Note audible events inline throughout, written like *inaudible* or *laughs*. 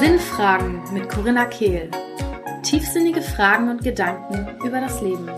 Sinnfragen mit Corinna Kehl. Tiefsinnige Fragen und Gedanken über das Leben.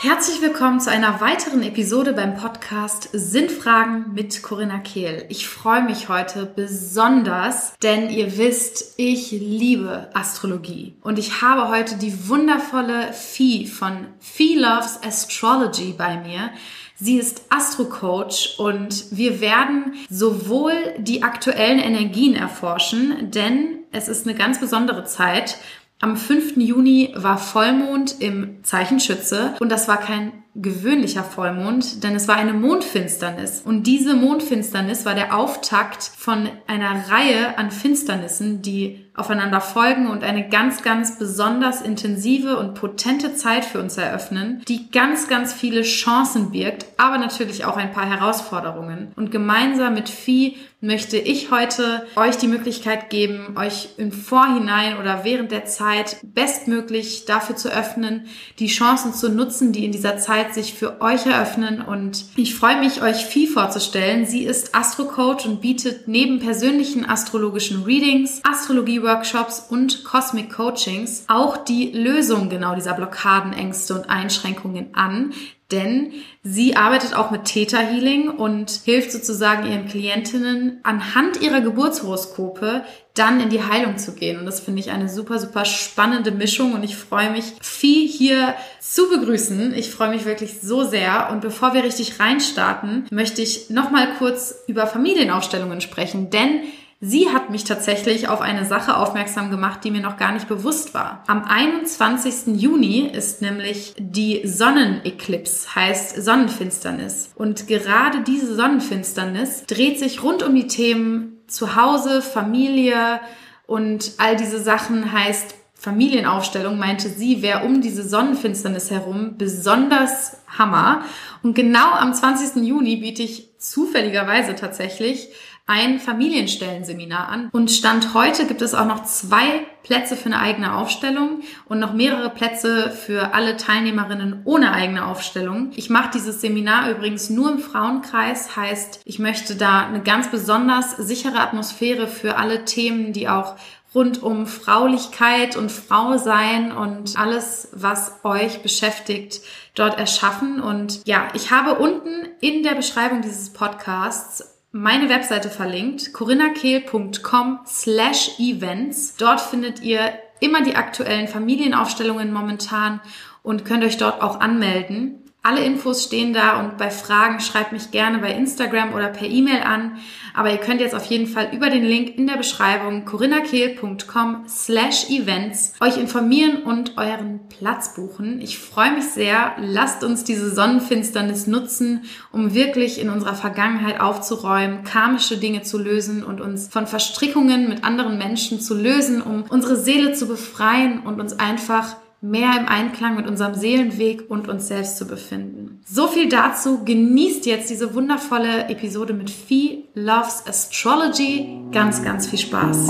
Herzlich willkommen zu einer weiteren Episode beim Podcast Sinnfragen mit Corinna Kehl. Ich freue mich heute besonders, denn ihr wisst, ich liebe Astrologie. Und ich habe heute die wundervolle Fee von Fee Loves Astrology bei mir. Sie ist Astrocoach und wir werden sowohl die aktuellen Energien erforschen, denn es ist eine ganz besondere Zeit am 5. Juni war Vollmond im Zeichen Schütze und das war kein gewöhnlicher Vollmond, denn es war eine Mondfinsternis. Und diese Mondfinsternis war der Auftakt von einer Reihe an Finsternissen, die aufeinander folgen und eine ganz, ganz besonders intensive und potente Zeit für uns eröffnen, die ganz, ganz viele Chancen birgt, aber natürlich auch ein paar Herausforderungen. Und gemeinsam mit Vieh möchte ich heute euch die Möglichkeit geben, euch im Vorhinein oder während der Zeit bestmöglich dafür zu öffnen, die Chancen zu nutzen, die in dieser Zeit sich für euch eröffnen. Und ich freue mich, euch Vieh vorzustellen. Sie ist Astrocoach und bietet neben persönlichen astrologischen Readings, Astrologie Workshops und Cosmic Coachings auch die Lösung genau dieser Blockaden, Ängste und Einschränkungen an. Denn sie arbeitet auch mit Theta Healing und hilft sozusagen ihren Klientinnen anhand ihrer Geburtshoroskope dann in die Heilung zu gehen. Und das finde ich eine super, super spannende Mischung und ich freue mich, viel hier zu begrüßen. Ich freue mich wirklich so sehr. Und bevor wir richtig reinstarten, möchte ich nochmal kurz über Familienaufstellungen sprechen, denn Sie hat mich tatsächlich auf eine Sache aufmerksam gemacht, die mir noch gar nicht bewusst war. Am 21. Juni ist nämlich die Sonneneklipse, heißt Sonnenfinsternis. Und gerade diese Sonnenfinsternis dreht sich rund um die Themen Zuhause, Familie und all diese Sachen heißt Familienaufstellung, meinte sie, wäre um diese Sonnenfinsternis herum besonders Hammer. Und genau am 20. Juni biete ich zufälligerweise tatsächlich ein Familienstellenseminar an. Und Stand heute gibt es auch noch zwei Plätze für eine eigene Aufstellung und noch mehrere Plätze für alle Teilnehmerinnen ohne eigene Aufstellung. Ich mache dieses Seminar übrigens nur im Frauenkreis, heißt, ich möchte da eine ganz besonders sichere Atmosphäre für alle Themen, die auch rund um Fraulichkeit und Frau sein und alles, was euch beschäftigt, dort erschaffen. Und ja, ich habe unten in der Beschreibung dieses Podcasts meine Webseite verlinkt, corinnakehl.com slash events. Dort findet ihr immer die aktuellen Familienaufstellungen momentan und könnt euch dort auch anmelden. Alle Infos stehen da und bei Fragen schreibt mich gerne bei Instagram oder per E-Mail an. Aber ihr könnt jetzt auf jeden Fall über den Link in der Beschreibung corinnakehl.com slash events euch informieren und euren Platz buchen. Ich freue mich sehr. Lasst uns diese Sonnenfinsternis nutzen, um wirklich in unserer Vergangenheit aufzuräumen, karmische Dinge zu lösen und uns von Verstrickungen mit anderen Menschen zu lösen, um unsere Seele zu befreien und uns einfach mehr im Einklang mit unserem Seelenweg und uns selbst zu befinden. So viel dazu. Genießt jetzt diese wundervolle Episode mit Fee Loves Astrology. Ganz, ganz viel Spaß.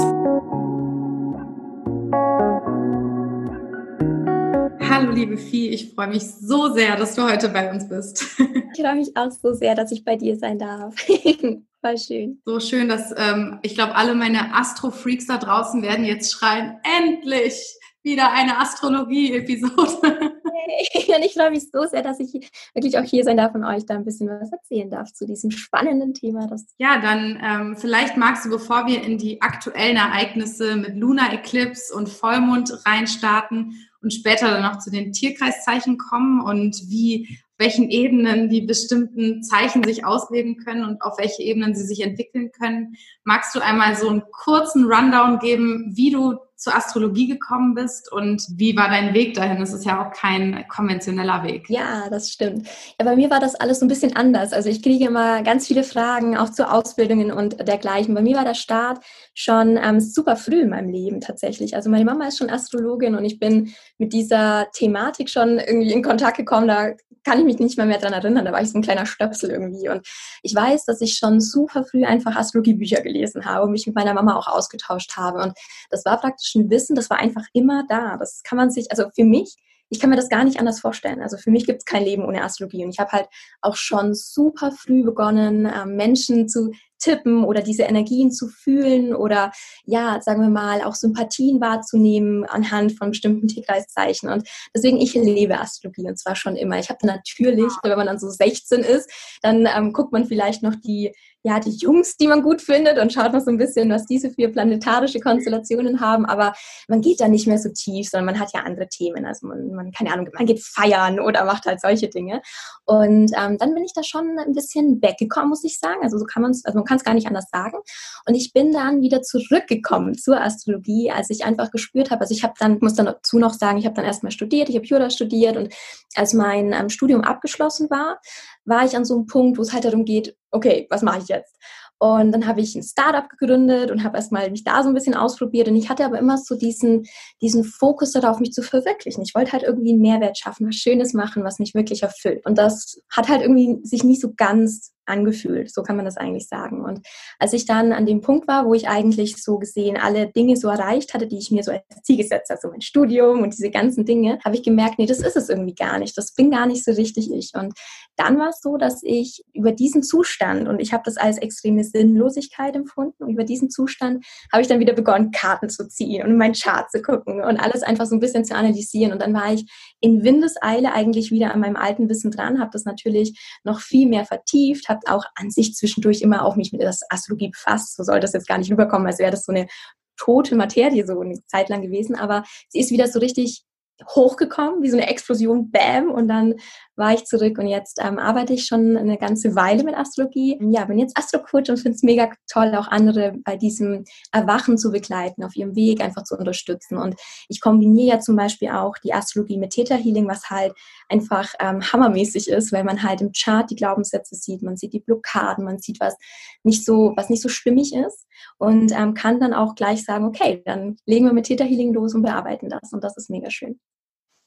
Hallo liebe Fee, ich freue mich so sehr, dass du heute bei uns bist. Ich freue mich auch so sehr, dass ich bei dir sein darf. *laughs* Voll schön. So schön, dass ähm, ich glaube, alle meine Astro-Freaks da draußen werden jetzt schreien, endlich! Wieder eine Astrologie-Episode. *laughs* Und ich freue mich so sehr, dass ich wirklich auch hier sein darf und euch da ein bisschen was erzählen darf zu diesem spannenden Thema. Das ja, dann ähm, vielleicht magst du, bevor wir in die aktuellen Ereignisse mit Lunar Eclipse und Vollmond reinstarten und später dann noch zu den Tierkreiszeichen kommen und wie welchen Ebenen die bestimmten Zeichen sich ausleben können und auf welche Ebenen sie sich entwickeln können. Magst du einmal so einen kurzen Rundown geben, wie du zur Astrologie gekommen bist und wie war dein Weg dahin? Das ist ja auch kein konventioneller Weg. Ja, das stimmt. Ja, bei mir war das alles so ein bisschen anders. Also ich kriege immer ganz viele Fragen, auch zu Ausbildungen und dergleichen. Bei mir war der Start schon ähm, super früh in meinem Leben tatsächlich. Also meine Mama ist schon Astrologin und ich bin mit dieser Thematik schon irgendwie in Kontakt gekommen. Da kann ich mich nicht mehr, mehr dran erinnern. Da war ich so ein kleiner Stöpsel irgendwie. Und ich weiß, dass ich schon super früh einfach Astrologiebücher gelesen habe und mich mit meiner Mama auch ausgetauscht habe. Und das war praktisch ein Wissen, das war einfach immer da. Das kann man sich, also für mich ich kann mir das gar nicht anders vorstellen. Also für mich gibt es kein Leben ohne Astrologie. Und ich habe halt auch schon super früh begonnen, äh, Menschen zu tippen oder diese Energien zu fühlen oder ja, sagen wir mal, auch Sympathien wahrzunehmen anhand von bestimmten Tierkreiszeichen. Und deswegen, ich lebe Astrologie und zwar schon immer. Ich habe natürlich, wenn man dann so 16 ist, dann ähm, guckt man vielleicht noch die ja, die Jungs, die man gut findet und schaut noch so ein bisschen, was diese vier planetarische Konstellationen haben. Aber man geht da nicht mehr so tief, sondern man hat ja andere Themen. Also man, man keine Ahnung, man geht feiern oder macht halt solche Dinge. Und ähm, dann bin ich da schon ein bisschen weggekommen, muss ich sagen. Also so kann man es, also man kann es gar nicht anders sagen. Und ich bin dann wieder zurückgekommen zur Astrologie, als ich einfach gespürt habe. Also ich habe dann, muss dann dazu noch sagen, ich habe dann erstmal studiert, ich habe Jura studiert und als mein ähm, Studium abgeschlossen war, war ich an so einem Punkt, wo es halt darum geht, okay, was mache ich jetzt? Und dann habe ich ein Startup gegründet und habe erstmal mich da so ein bisschen ausprobiert. Und ich hatte aber immer so diesen, diesen Fokus darauf, mich zu verwirklichen. Ich wollte halt irgendwie einen Mehrwert schaffen, was Schönes machen, was mich wirklich erfüllt. Und das hat halt irgendwie sich nicht so ganz angefühlt. So kann man das eigentlich sagen. Und als ich dann an dem Punkt war, wo ich eigentlich so gesehen alle Dinge so erreicht hatte, die ich mir so als Ziel gesetzt habe, also mein Studium und diese ganzen Dinge, habe ich gemerkt, nee, das ist es irgendwie gar nicht. Das bin gar nicht so richtig ich. Und dann war es so, dass ich über diesen Zustand, und ich habe das als extreme Sinnlosigkeit empfunden, und über diesen Zustand habe ich dann wieder begonnen, Karten zu ziehen und meinen Chart zu gucken und alles einfach so ein bisschen zu analysieren. Und dann war ich in Windeseile eigentlich wieder an meinem alten Wissen dran, habe das natürlich noch viel mehr vertieft, habe habe auch an sich zwischendurch immer auch mich mit der Astrologie befasst. So soll das jetzt gar nicht rüberkommen, als wäre das so eine tote Materie so eine Zeit lang gewesen. Aber sie ist wieder so richtig hochgekommen, wie so eine Explosion, bam, und dann war ich zurück und jetzt ähm, arbeite ich schon eine ganze Weile mit Astrologie. Ja, bin jetzt Astrocoach und finde es mega toll, auch andere bei diesem Erwachen zu begleiten, auf ihrem Weg einfach zu unterstützen. Und ich kombiniere ja zum Beispiel auch die Astrologie mit Theta Healing, was halt einfach ähm, hammermäßig ist, weil man halt im Chart die Glaubenssätze sieht, man sieht die Blockaden, man sieht, was nicht so, was nicht so stimmig ist und ähm, kann dann auch gleich sagen, okay, dann legen wir mit Theta Healing los und bearbeiten das. Und das ist mega schön.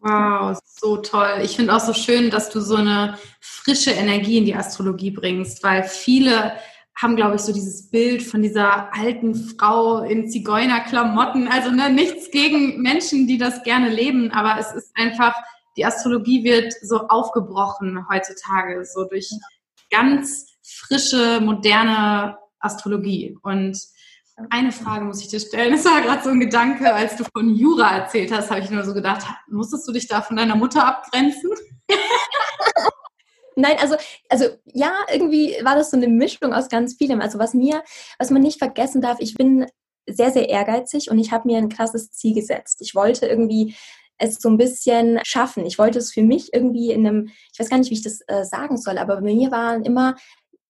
Wow, so toll. Ich finde auch so schön, dass du so eine frische Energie in die Astrologie bringst, weil viele haben, glaube ich, so dieses Bild von dieser alten Frau in Zigeunerklamotten. Also ne, nichts gegen Menschen, die das gerne leben, aber es ist einfach, die Astrologie wird so aufgebrochen heutzutage, so durch ganz frische, moderne Astrologie. Und eine Frage muss ich dir stellen. Es war gerade so ein Gedanke, als du von Jura erzählt hast, habe ich nur so gedacht, musstest du dich da von deiner Mutter abgrenzen? Nein, also, also ja, irgendwie war das so eine Mischung aus ganz vielem. Also was mir, was man nicht vergessen darf, ich bin sehr, sehr ehrgeizig und ich habe mir ein krasses Ziel gesetzt. Ich wollte irgendwie es so ein bisschen schaffen. Ich wollte es für mich irgendwie in einem, ich weiß gar nicht, wie ich das äh, sagen soll, aber bei mir waren immer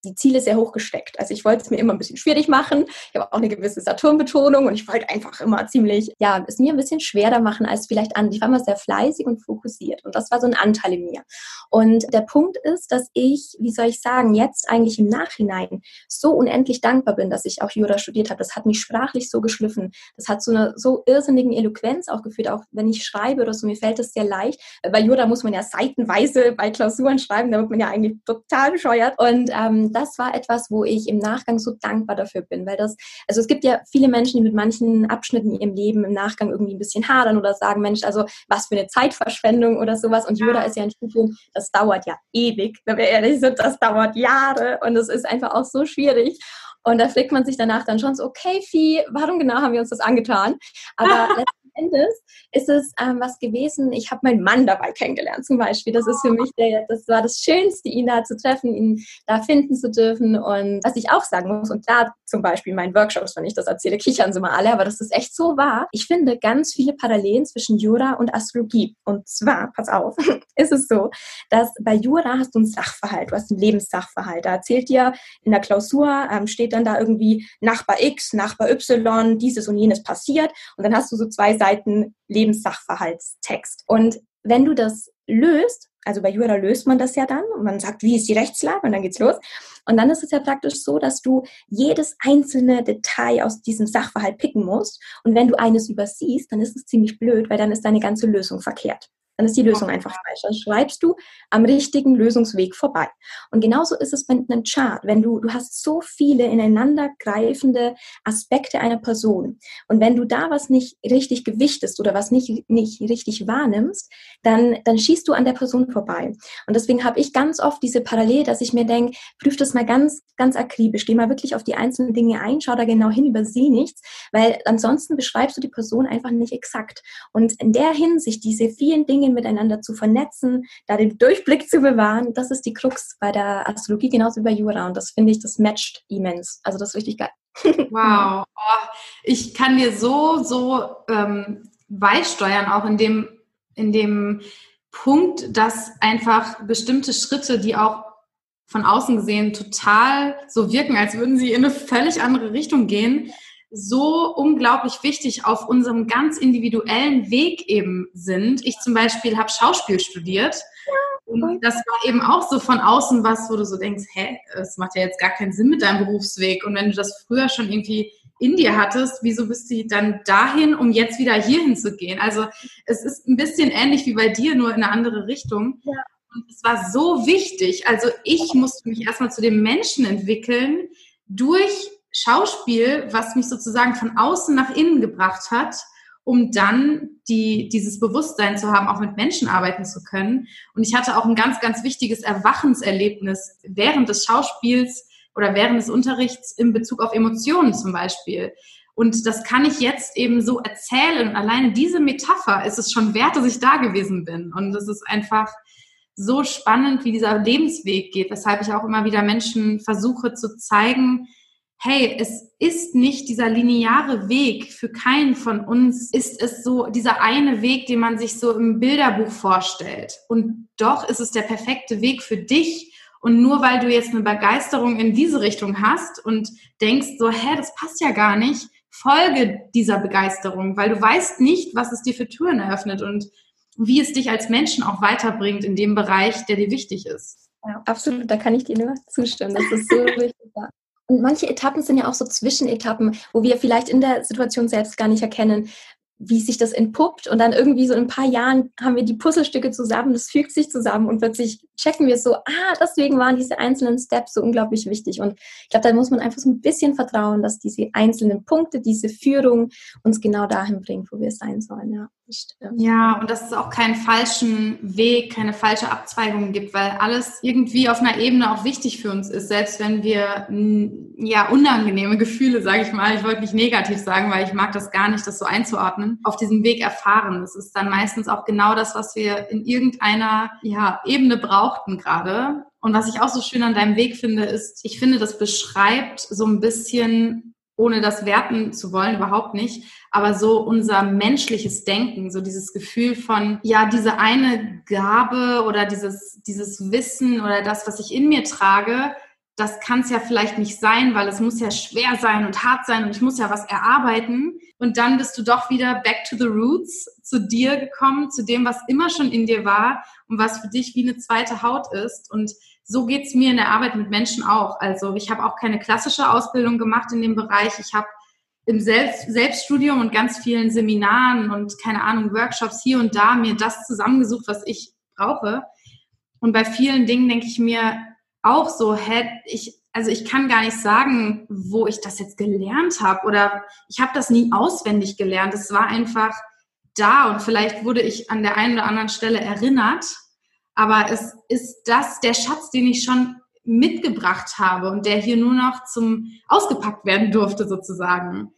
die Ziele sehr hoch gesteckt. Also ich wollte es mir immer ein bisschen schwierig machen. Ich habe auch eine gewisse Saturnbetonung und ich wollte einfach immer ziemlich, ja, es mir ein bisschen schwerer machen als vielleicht andere. Ich war immer sehr fleißig und fokussiert und das war so ein Anteil in mir. Und der Punkt ist, dass ich, wie soll ich sagen, jetzt eigentlich im Nachhinein so unendlich dankbar bin, dass ich auch Jura studiert habe. Das hat mich sprachlich so geschliffen. Das hat zu einer so irrsinnigen Eloquenz auch geführt, auch wenn ich schreibe oder so, mir fällt das sehr leicht. Bei Jura muss man ja seitenweise bei Klausuren schreiben, da wird man ja eigentlich total bescheuert. Und ähm, das war etwas, wo ich im Nachgang so dankbar dafür bin, weil das, also es gibt ja viele Menschen, die mit manchen Abschnitten in ihrem Leben im Nachgang irgendwie ein bisschen hadern oder sagen, Mensch, also was für eine Zeitverschwendung oder sowas. Und Yoda ist ja ein Studium, das dauert ja ewig, wenn wir ehrlich sind, das dauert Jahre und es ist einfach auch so schwierig. Und da fragt man sich danach dann schon so, okay, Vieh, warum genau haben wir uns das angetan? Aber *laughs* Endes ist es ähm, was gewesen, ich habe meinen Mann dabei kennengelernt zum Beispiel. Das ist für mich, der, das war das Schönste, ihn da zu treffen, ihn da finden zu dürfen. Und was ich auch sagen muss, und da zum Beispiel in meinen Workshops, wenn ich das erzähle, kichern sie mal alle, aber das ist echt so wahr. Ich finde ganz viele Parallelen zwischen Jura und Astrologie. Und zwar, pass auf, *laughs* ist es so, dass bei Jura hast du einen Sachverhalt, du hast einen Lebenssachverhalt. Da erzählt dir in der Klausur, ähm, steht dann da irgendwie Nachbar X, Nachbar Y, dieses und jenes passiert. Und dann hast du so zwei Seiten Lebenssachverhaltstext. Und wenn du das löst, also bei Jura löst man das ja dann und man sagt, wie ist die Rechtslage und dann geht's los. Und dann ist es ja praktisch so, dass du jedes einzelne Detail aus diesem Sachverhalt picken musst. Und wenn du eines übersiehst, dann ist es ziemlich blöd, weil dann ist deine ganze Lösung verkehrt. Dann ist die Lösung einfach falsch. Dann schreibst du am richtigen Lösungsweg vorbei. Und genauso ist es mit einem Chart. Wenn du, du hast so viele ineinandergreifende Aspekte einer Person. Und wenn du da was nicht richtig gewichtest oder was nicht, nicht richtig wahrnimmst, dann, dann schießt du an der Person vorbei. Und deswegen habe ich ganz oft diese Parallele, dass ich mir denke, prüf das mal ganz, ganz akribisch. Geh mal wirklich auf die einzelnen Dinge ein, schau da genau hin, übersieh nichts, weil ansonsten beschreibst du die Person einfach nicht exakt. Und in der Hinsicht, diese vielen Dinge miteinander zu vernetzen, da den Durchblick zu bewahren, das ist die Krux bei der Astrologie genauso wie bei Jura. Und das finde ich, das matcht immens. Also das ist richtig geil. *laughs* Wow. Oh, ich kann dir so, so ähm, beisteuern, auch in dem, in dem Punkt, dass einfach bestimmte Schritte, die auch von außen gesehen total so wirken, als würden sie in eine völlig andere Richtung gehen, so unglaublich wichtig auf unserem ganz individuellen Weg eben sind. Ich zum Beispiel habe Schauspiel studiert. Und das war eben auch so von außen was, wo du so denkst, hä, es macht ja jetzt gar keinen Sinn mit deinem Berufsweg. Und wenn du das früher schon irgendwie in dir hattest, wieso bist du dann dahin, um jetzt wieder hierhin zu gehen? Also es ist ein bisschen ähnlich wie bei dir, nur in eine andere Richtung. Ja. Und es war so wichtig. Also ich musste mich erstmal zu dem Menschen entwickeln durch Schauspiel, was mich sozusagen von außen nach innen gebracht hat, um dann die, dieses Bewusstsein zu haben, auch mit Menschen arbeiten zu können. Und ich hatte auch ein ganz, ganz wichtiges Erwachenserlebnis während des Schauspiels oder während des Unterrichts in Bezug auf Emotionen zum Beispiel. Und das kann ich jetzt eben so erzählen. Und alleine diese Metapher ist es schon wert, dass ich da gewesen bin. Und es ist einfach so spannend, wie dieser Lebensweg geht, weshalb ich auch immer wieder Menschen versuche zu zeigen, hey, es ist nicht dieser lineare Weg. Für keinen von uns ist es so dieser eine Weg, den man sich so im Bilderbuch vorstellt. Und doch ist es der perfekte Weg für dich. Und nur weil du jetzt eine Begeisterung in diese Richtung hast und denkst so, hä, das passt ja gar nicht, folge dieser Begeisterung, weil du weißt nicht, was es dir für Türen eröffnet und wie es dich als Menschen auch weiterbringt in dem Bereich, der dir wichtig ist. Ja, absolut, da kann ich dir nur zustimmen. Das ist so *laughs* wichtig. Manche Etappen sind ja auch so Zwischenetappen, wo wir vielleicht in der Situation selbst gar nicht erkennen, wie sich das entpuppt. Und dann irgendwie so in ein paar Jahren haben wir die Puzzlestücke zusammen, das fügt sich zusammen und plötzlich checken wir so, ah, deswegen waren diese einzelnen Steps so unglaublich wichtig. Und ich glaube, da muss man einfach so ein bisschen vertrauen, dass diese einzelnen Punkte, diese Führung uns genau dahin bringt, wo wir sein sollen, ja. Ja, und dass es auch keinen falschen Weg, keine falsche Abzweigung gibt, weil alles irgendwie auf einer Ebene auch wichtig für uns ist, selbst wenn wir ja unangenehme Gefühle, sage ich mal, ich wollte nicht negativ sagen, weil ich mag das gar nicht, das so einzuordnen, auf diesem Weg erfahren. Das ist dann meistens auch genau das, was wir in irgendeiner ja, Ebene brauchten gerade. Und was ich auch so schön an deinem Weg finde, ist, ich finde, das beschreibt so ein bisschen ohne das werten zu wollen, überhaupt nicht, aber so unser menschliches Denken, so dieses Gefühl von, ja, diese eine Gabe oder dieses, dieses Wissen oder das, was ich in mir trage, das kann es ja vielleicht nicht sein, weil es muss ja schwer sein und hart sein und ich muss ja was erarbeiten. Und dann bist du doch wieder back to the roots, zu dir gekommen, zu dem, was immer schon in dir war und was für dich wie eine zweite Haut ist. Und so geht's mir in der Arbeit mit Menschen auch. Also ich habe auch keine klassische Ausbildung gemacht in dem Bereich. Ich habe im Selbst Selbststudium und ganz vielen Seminaren und keine Ahnung, Workshops hier und da mir das zusammengesucht, was ich brauche. Und bei vielen Dingen denke ich mir auch so, hä, ich, also ich kann gar nicht sagen, wo ich das jetzt gelernt habe oder ich habe das nie auswendig gelernt. Es war einfach da und vielleicht wurde ich an der einen oder anderen Stelle erinnert aber es ist das der Schatz, den ich schon mitgebracht habe und der hier nur noch zum ausgepackt werden durfte sozusagen.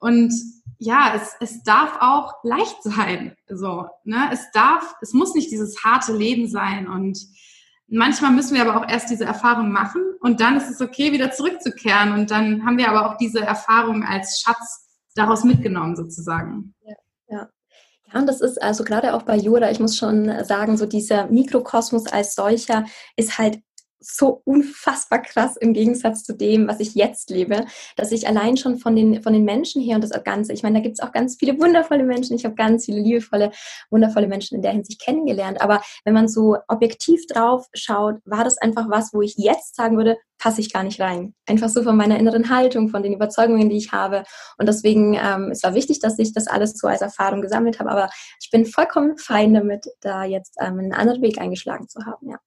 Und ja, es, es darf auch leicht sein. So, ne? Es darf, es muss nicht dieses harte Leben sein. Und manchmal müssen wir aber auch erst diese Erfahrung machen und dann ist es okay, wieder zurückzukehren. Und dann haben wir aber auch diese Erfahrung als Schatz daraus mitgenommen sozusagen. Ja, ja. Und das ist also gerade auch bei Yoda, ich muss schon sagen, so dieser Mikrokosmos als solcher ist halt so unfassbar krass im Gegensatz zu dem, was ich jetzt lebe, dass ich allein schon von den, von den Menschen her und das Ganze, ich meine, da gibt es auch ganz viele wundervolle Menschen, ich habe ganz viele liebevolle, wundervolle Menschen in der Hinsicht kennengelernt, aber wenn man so objektiv drauf schaut, war das einfach was, wo ich jetzt sagen würde, passe ich gar nicht rein. Einfach so von meiner inneren Haltung, von den Überzeugungen, die ich habe. Und deswegen, ähm, es war wichtig, dass ich das alles so als Erfahrung gesammelt habe, aber ich bin vollkommen fein damit, da jetzt ähm, einen anderen Weg eingeschlagen zu haben, ja.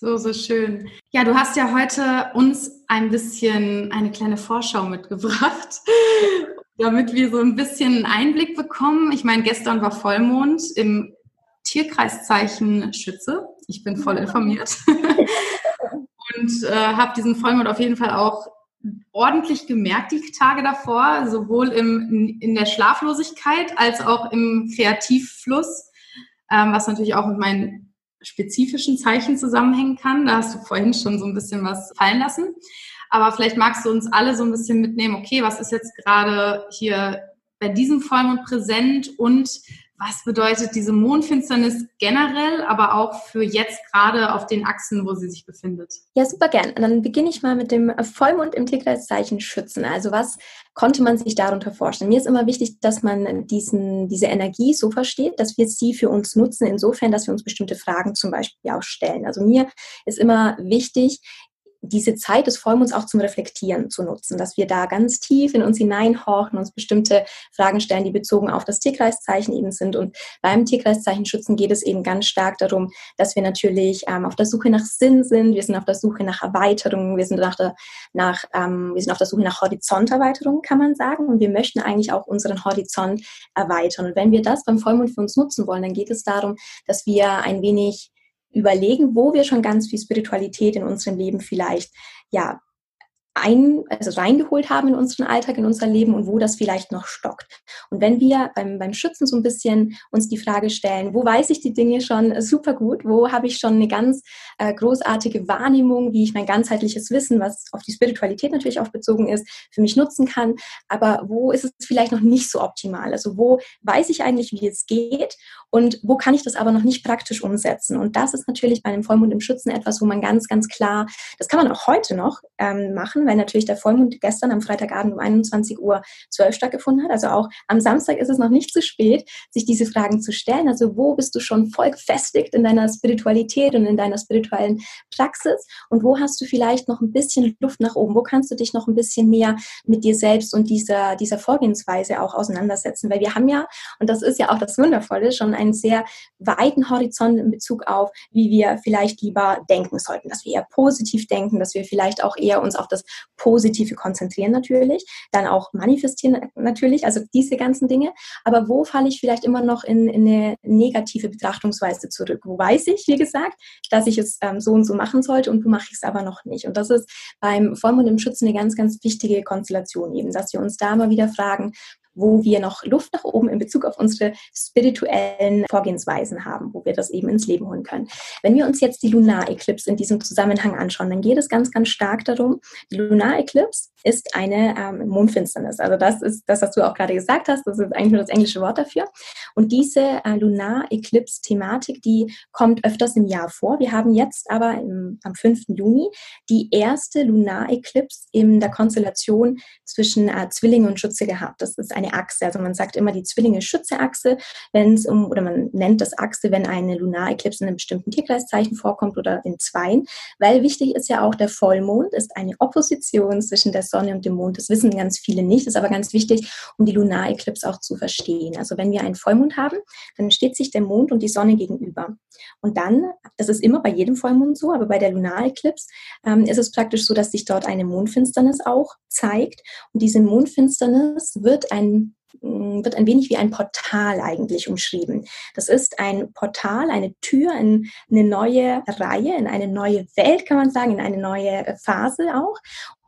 So, so schön. Ja, du hast ja heute uns ein bisschen eine kleine Vorschau mitgebracht, *laughs* damit wir so ein bisschen Einblick bekommen. Ich meine, gestern war Vollmond im Tierkreiszeichen Schütze. Ich bin voll informiert. *laughs* und äh, habe diesen Vollmond auf jeden Fall auch ordentlich gemerkt die Tage davor, sowohl im, in der Schlaflosigkeit als auch im Kreativfluss, ähm, was natürlich auch mit meinen spezifischen Zeichen zusammenhängen kann. Da hast du vorhin schon so ein bisschen was fallen lassen. Aber vielleicht magst du uns alle so ein bisschen mitnehmen, okay, was ist jetzt gerade hier bei diesem Vollmond präsent und was bedeutet diese Mondfinsternis generell, aber auch für jetzt gerade auf den Achsen, wo sie sich befindet? Ja, super gern. Und dann beginne ich mal mit dem Vollmond im Tierkreiszeichen Schützen. Also was konnte man sich darunter vorstellen? Mir ist immer wichtig, dass man diesen, diese Energie so versteht, dass wir sie für uns nutzen, insofern, dass wir uns bestimmte Fragen zum Beispiel auch stellen. Also mir ist immer wichtig, diese Zeit des Vollmonds auch zum Reflektieren zu nutzen, dass wir da ganz tief in uns hineinhorchen, uns bestimmte Fragen stellen, die bezogen auf das Tierkreiszeichen eben sind. Und beim Tierkreiszeichen schützen geht es eben ganz stark darum, dass wir natürlich ähm, auf der Suche nach Sinn sind, wir sind auf der Suche nach Erweiterung, wir sind, nach der, nach, ähm, wir sind auf der Suche nach Horizonterweiterung, kann man sagen. Und wir möchten eigentlich auch unseren Horizont erweitern. Und wenn wir das beim Vollmond für uns nutzen wollen, dann geht es darum, dass wir ein wenig überlegen, wo wir schon ganz viel Spiritualität in unserem Leben vielleicht ja ein, also reingeholt haben in unseren Alltag, in unser Leben und wo das vielleicht noch stockt. Und wenn wir beim, beim Schützen so ein bisschen uns die Frage stellen, wo weiß ich die Dinge schon super gut, wo habe ich schon eine ganz äh, großartige Wahrnehmung, wie ich mein ganzheitliches Wissen, was auf die Spiritualität natürlich auch bezogen ist, für mich nutzen kann, aber wo ist es vielleicht noch nicht so optimal? Also wo weiß ich eigentlich, wie es geht und wo kann ich das aber noch nicht praktisch umsetzen? Und das ist natürlich bei einem Vollmond im Schützen etwas, wo man ganz, ganz klar, das kann man auch heute noch ähm, machen, weil natürlich der Vollmond gestern am Freitagabend um 21 Uhr 12 stattgefunden hat. Also auch am Samstag ist es noch nicht zu spät, sich diese Fragen zu stellen. Also wo bist du schon voll gefestigt in deiner Spiritualität und in deiner spirituellen Praxis? Und wo hast du vielleicht noch ein bisschen Luft nach oben? Wo kannst du dich noch ein bisschen mehr mit dir selbst und dieser, dieser Vorgehensweise auch auseinandersetzen? Weil wir haben ja, und das ist ja auch das Wundervolle, schon einen sehr weiten Horizont in Bezug auf, wie wir vielleicht lieber denken sollten, dass wir eher positiv denken, dass wir vielleicht auch eher uns auf das Positive konzentrieren natürlich, dann auch manifestieren natürlich, also diese ganzen Dinge. Aber wo falle ich vielleicht immer noch in, in eine negative Betrachtungsweise zurück? Wo weiß ich, wie gesagt, dass ich es ähm, so und so machen sollte und wo mache ich es aber noch nicht? Und das ist beim Vollmond im Schützen eine ganz, ganz wichtige Konstellation eben, dass wir uns da mal wieder fragen, wo wir noch Luft nach oben in Bezug auf unsere spirituellen Vorgehensweisen haben, wo wir das eben ins Leben holen können. Wenn wir uns jetzt die Lunar-Eclipse in diesem Zusammenhang anschauen, dann geht es ganz, ganz stark darum, die Lunar-Eclipse ist eine ähm, Mondfinsternis. Also das ist das, was du auch gerade gesagt hast. Das ist eigentlich nur das englische Wort dafür. Und diese äh, Lunar-Eclipse-Thematik, die kommt öfters im Jahr vor. Wir haben jetzt aber im, am 5. Juni die erste Lunar-Eclipse in der Konstellation zwischen äh, Zwillinge und Schütze gehabt. Das ist eine Achse. Also man sagt immer die Zwillinge-Schütze-Achse, wenn es um, oder man nennt das Achse, wenn eine Lunar-Eclipse in einem bestimmten Tierkreiszeichen vorkommt oder in zweien. Weil wichtig ist ja auch, der Vollmond ist eine Opposition zwischen der Sonne und dem Mond. Das wissen ganz viele nicht, ist aber ganz wichtig, um die Lunareklipse auch zu verstehen. Also wenn wir einen Vollmond haben, dann steht sich der Mond und die Sonne gegenüber. Und dann, das ist immer bei jedem Vollmond so, aber bei der Lunareklipse ähm, ist es praktisch so, dass sich dort eine Mondfinsternis auch zeigt. Und diese Mondfinsternis wird ein Mm, wird ein wenig wie ein Portal eigentlich umschrieben. Das ist ein Portal, eine Tür in eine neue Reihe, in eine neue Welt, kann man sagen, in eine neue Phase auch.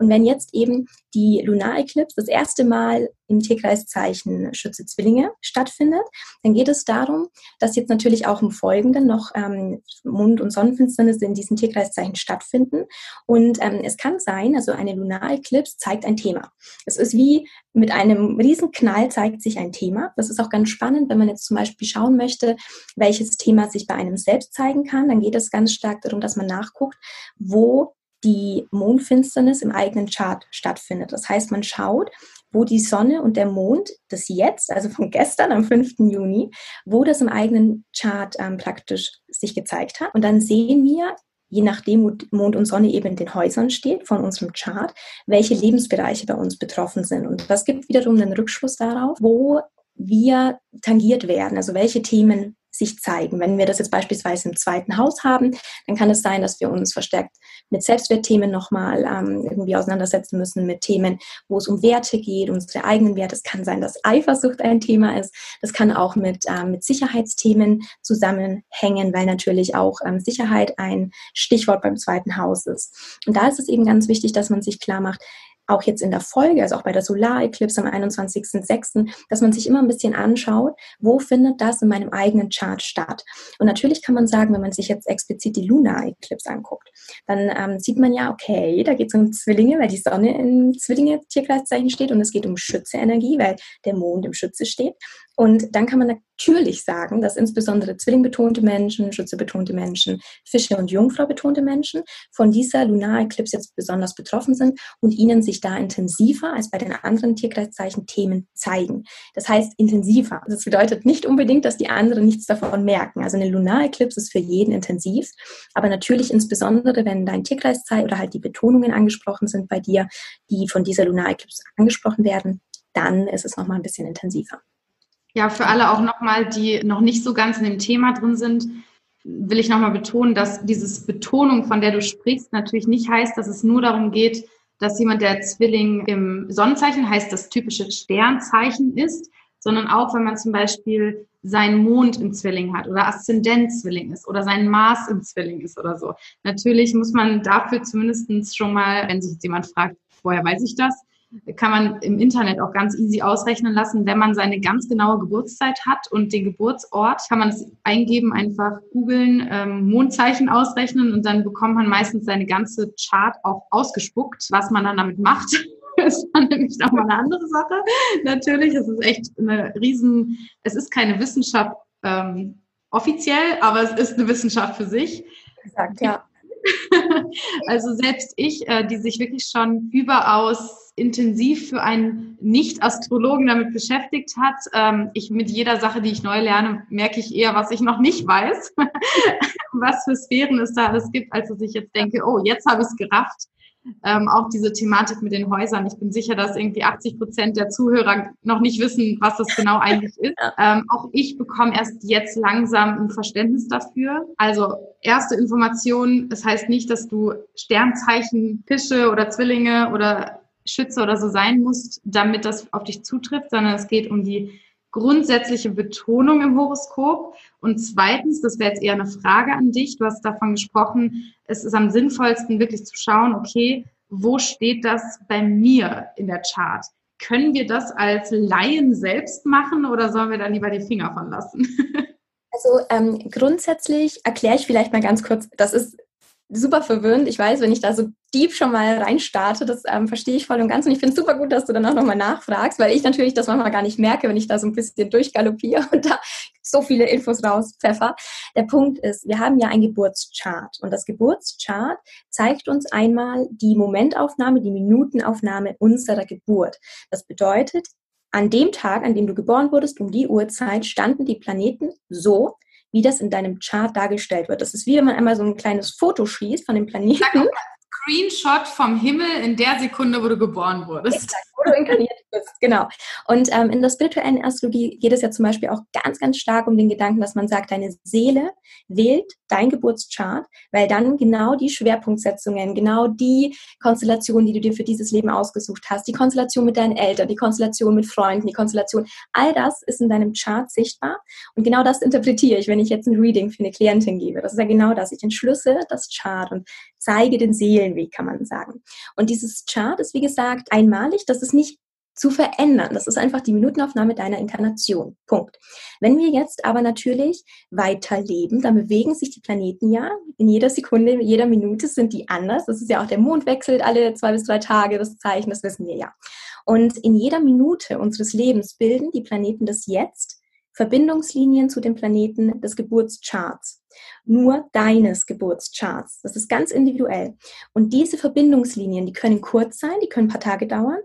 Und wenn jetzt eben die Lunareklipse das erste Mal im Tierkreiszeichen Schütze Zwillinge stattfindet, dann geht es darum, dass jetzt natürlich auch im Folgenden noch ähm, Mond- und Sonnenfinsternisse in diesem Tierkreiszeichen stattfinden. Und ähm, es kann sein, also eine Lunareklipse zeigt ein Thema. Es ist wie mit einem riesen Knall zeigt sich ein Thema. Das ist auch ganz spannend, wenn man jetzt zum Beispiel schauen möchte, welches Thema sich bei einem selbst zeigen kann. Dann geht es ganz stark darum, dass man nachguckt, wo die Mondfinsternis im eigenen Chart stattfindet. Das heißt, man schaut, wo die Sonne und der Mond, das jetzt, also von gestern am 5. Juni, wo das im eigenen Chart ähm, praktisch sich gezeigt hat. Und dann sehen wir, je nachdem, wo Mond und Sonne eben in den Häusern steht von unserem Chart, welche Lebensbereiche bei uns betroffen sind. Und das gibt wiederum einen Rückschluss darauf, wo wir tangiert werden, also welche Themen sich zeigen. Wenn wir das jetzt beispielsweise im zweiten Haus haben, dann kann es sein, dass wir uns verstärkt mit Selbstwertthemen nochmal ähm, irgendwie auseinandersetzen müssen, mit Themen, wo es um Werte geht, unsere eigenen Werte. Es kann sein, dass Eifersucht ein Thema ist. Das kann auch mit, ähm, mit Sicherheitsthemen zusammenhängen, weil natürlich auch ähm, Sicherheit ein Stichwort beim zweiten Haus ist. Und da ist es eben ganz wichtig, dass man sich klar macht, auch jetzt in der Folge, also auch bei der Solar-Eclipse am 21.06., dass man sich immer ein bisschen anschaut, wo findet das in meinem eigenen Chart statt. Und natürlich kann man sagen, wenn man sich jetzt explizit die Lunar-Eclipse anguckt, dann ähm, sieht man ja, okay, da geht es um Zwillinge, weil die Sonne im Zwillinge-Tierkreiszeichen steht und es geht um Schütze-Energie, weil der Mond im Schütze steht. Und dann kann man natürlich sagen, dass insbesondere zwillingbetonte Menschen, schützebetonte Menschen, Fische und Jungfrau betonte Menschen von dieser Lunareklipse jetzt besonders betroffen sind und ihnen sich da intensiver als bei den anderen Tierkreiszeichen Themen zeigen. Das heißt intensiver. Das bedeutet nicht unbedingt, dass die anderen nichts davon merken. Also eine Lunareklipse ist für jeden intensiv, aber natürlich insbesondere, wenn dein Tierkreiszeichen oder halt die Betonungen angesprochen sind bei dir, die von dieser Lunareklipse angesprochen werden, dann ist es nochmal ein bisschen intensiver. Ja, für alle auch nochmal, die noch nicht so ganz in dem Thema drin sind, will ich nochmal betonen, dass dieses Betonung, von der du sprichst, natürlich nicht heißt, dass es nur darum geht, dass jemand, der Zwilling im Sonnenzeichen heißt, das typische Sternzeichen ist, sondern auch, wenn man zum Beispiel seinen Mond im Zwilling hat oder Aszendent-Zwilling ist oder sein Mars im Zwilling ist oder so. Natürlich muss man dafür zumindest schon mal, wenn sich jemand fragt, woher weiß ich das, kann man im Internet auch ganz easy ausrechnen lassen, wenn man seine ganz genaue Geburtszeit hat und den Geburtsort, kann man es eingeben, einfach googeln, ähm, Mondzeichen ausrechnen und dann bekommt man meistens seine ganze Chart auch ausgespuckt, was man dann damit macht. *laughs* Ist dann nämlich nochmal eine andere Sache. Natürlich, es ist echt eine riesen, es ist keine Wissenschaft ähm, offiziell, aber es ist eine Wissenschaft für sich. Exakt, ja. *laughs* also selbst ich, äh, die sich wirklich schon überaus intensiv für einen Nicht-Astrologen damit beschäftigt hat. Ähm, ich mit jeder Sache, die ich neu lerne, merke ich eher, was ich noch nicht weiß, *laughs* was für Sphären es da alles gibt, als dass ich jetzt denke, oh, jetzt habe ich es gerafft. Ähm, auch diese Thematik mit den Häusern. Ich bin sicher, dass irgendwie 80 Prozent der Zuhörer noch nicht wissen, was das genau *laughs* eigentlich ist. Ähm, auch ich bekomme erst jetzt langsam ein Verständnis dafür. Also erste Information, das heißt nicht, dass du Sternzeichen, Fische oder Zwillinge oder Schütze oder so sein musst, damit das auf dich zutrifft, sondern es geht um die grundsätzliche Betonung im Horoskop. Und zweitens, das wäre jetzt eher eine Frage an dich, du hast davon gesprochen, es ist am sinnvollsten wirklich zu schauen, okay, wo steht das bei mir in der Chart? Können wir das als Laien selbst machen oder sollen wir da lieber die Finger von lassen? *laughs* Also ähm, grundsätzlich erkläre ich vielleicht mal ganz kurz, das ist super verwirrend. Ich weiß, wenn ich da so deep schon mal reinstarte, das ähm, verstehe ich voll und ganz. Und ich finde es super gut, dass du dann auch nochmal nachfragst, weil ich natürlich das manchmal gar nicht merke, wenn ich da so ein bisschen durchgaloppiere und da so viele Infos rauspfeffer. Der Punkt ist, wir haben ja ein Geburtschart und das Geburtschart zeigt uns einmal die Momentaufnahme, die Minutenaufnahme unserer Geburt. Das bedeutet, an dem Tag, an dem du geboren wurdest, um die Uhrzeit, standen die Planeten so, wie das in deinem Chart dargestellt wird. Das ist wie wenn man einmal so ein kleines Foto schießt von dem Planeten. Screenshot vom Himmel in der Sekunde, wo du geboren wurdest. Exakt. Wo du inkarniert bist. Genau. Und ähm, in der spirituellen Astrologie geht es ja zum Beispiel auch ganz, ganz stark um den Gedanken, dass man sagt, deine Seele wählt dein Geburtschart, weil dann genau die Schwerpunktsetzungen, genau die Konstellation, die du dir für dieses Leben ausgesucht hast, die Konstellation mit deinen Eltern, die Konstellation mit Freunden, die Konstellation, all das ist in deinem Chart sichtbar. Und genau das interpretiere ich, wenn ich jetzt ein Reading für eine Klientin gebe. Das ist ja genau das. Ich entschlüsse das Chart und zeige den Seelenweg, kann man sagen. Und dieses Chart ist, wie gesagt, einmalig. Das ist nicht zu verändern. Das ist einfach die Minutenaufnahme deiner Inkarnation. Punkt. Wenn wir jetzt aber natürlich weiterleben, dann bewegen sich die Planeten ja in jeder Sekunde, in jeder Minute sind die anders. Das ist ja auch der Mond wechselt alle zwei bis drei Tage, das Zeichen, das wissen wir ja. Und in jeder Minute unseres Lebens bilden die Planeten das Jetzt Verbindungslinien zu den Planeten des Geburtscharts. Nur deines Geburtscharts. Das ist ganz individuell. Und diese Verbindungslinien, die können kurz sein, die können ein paar Tage dauern,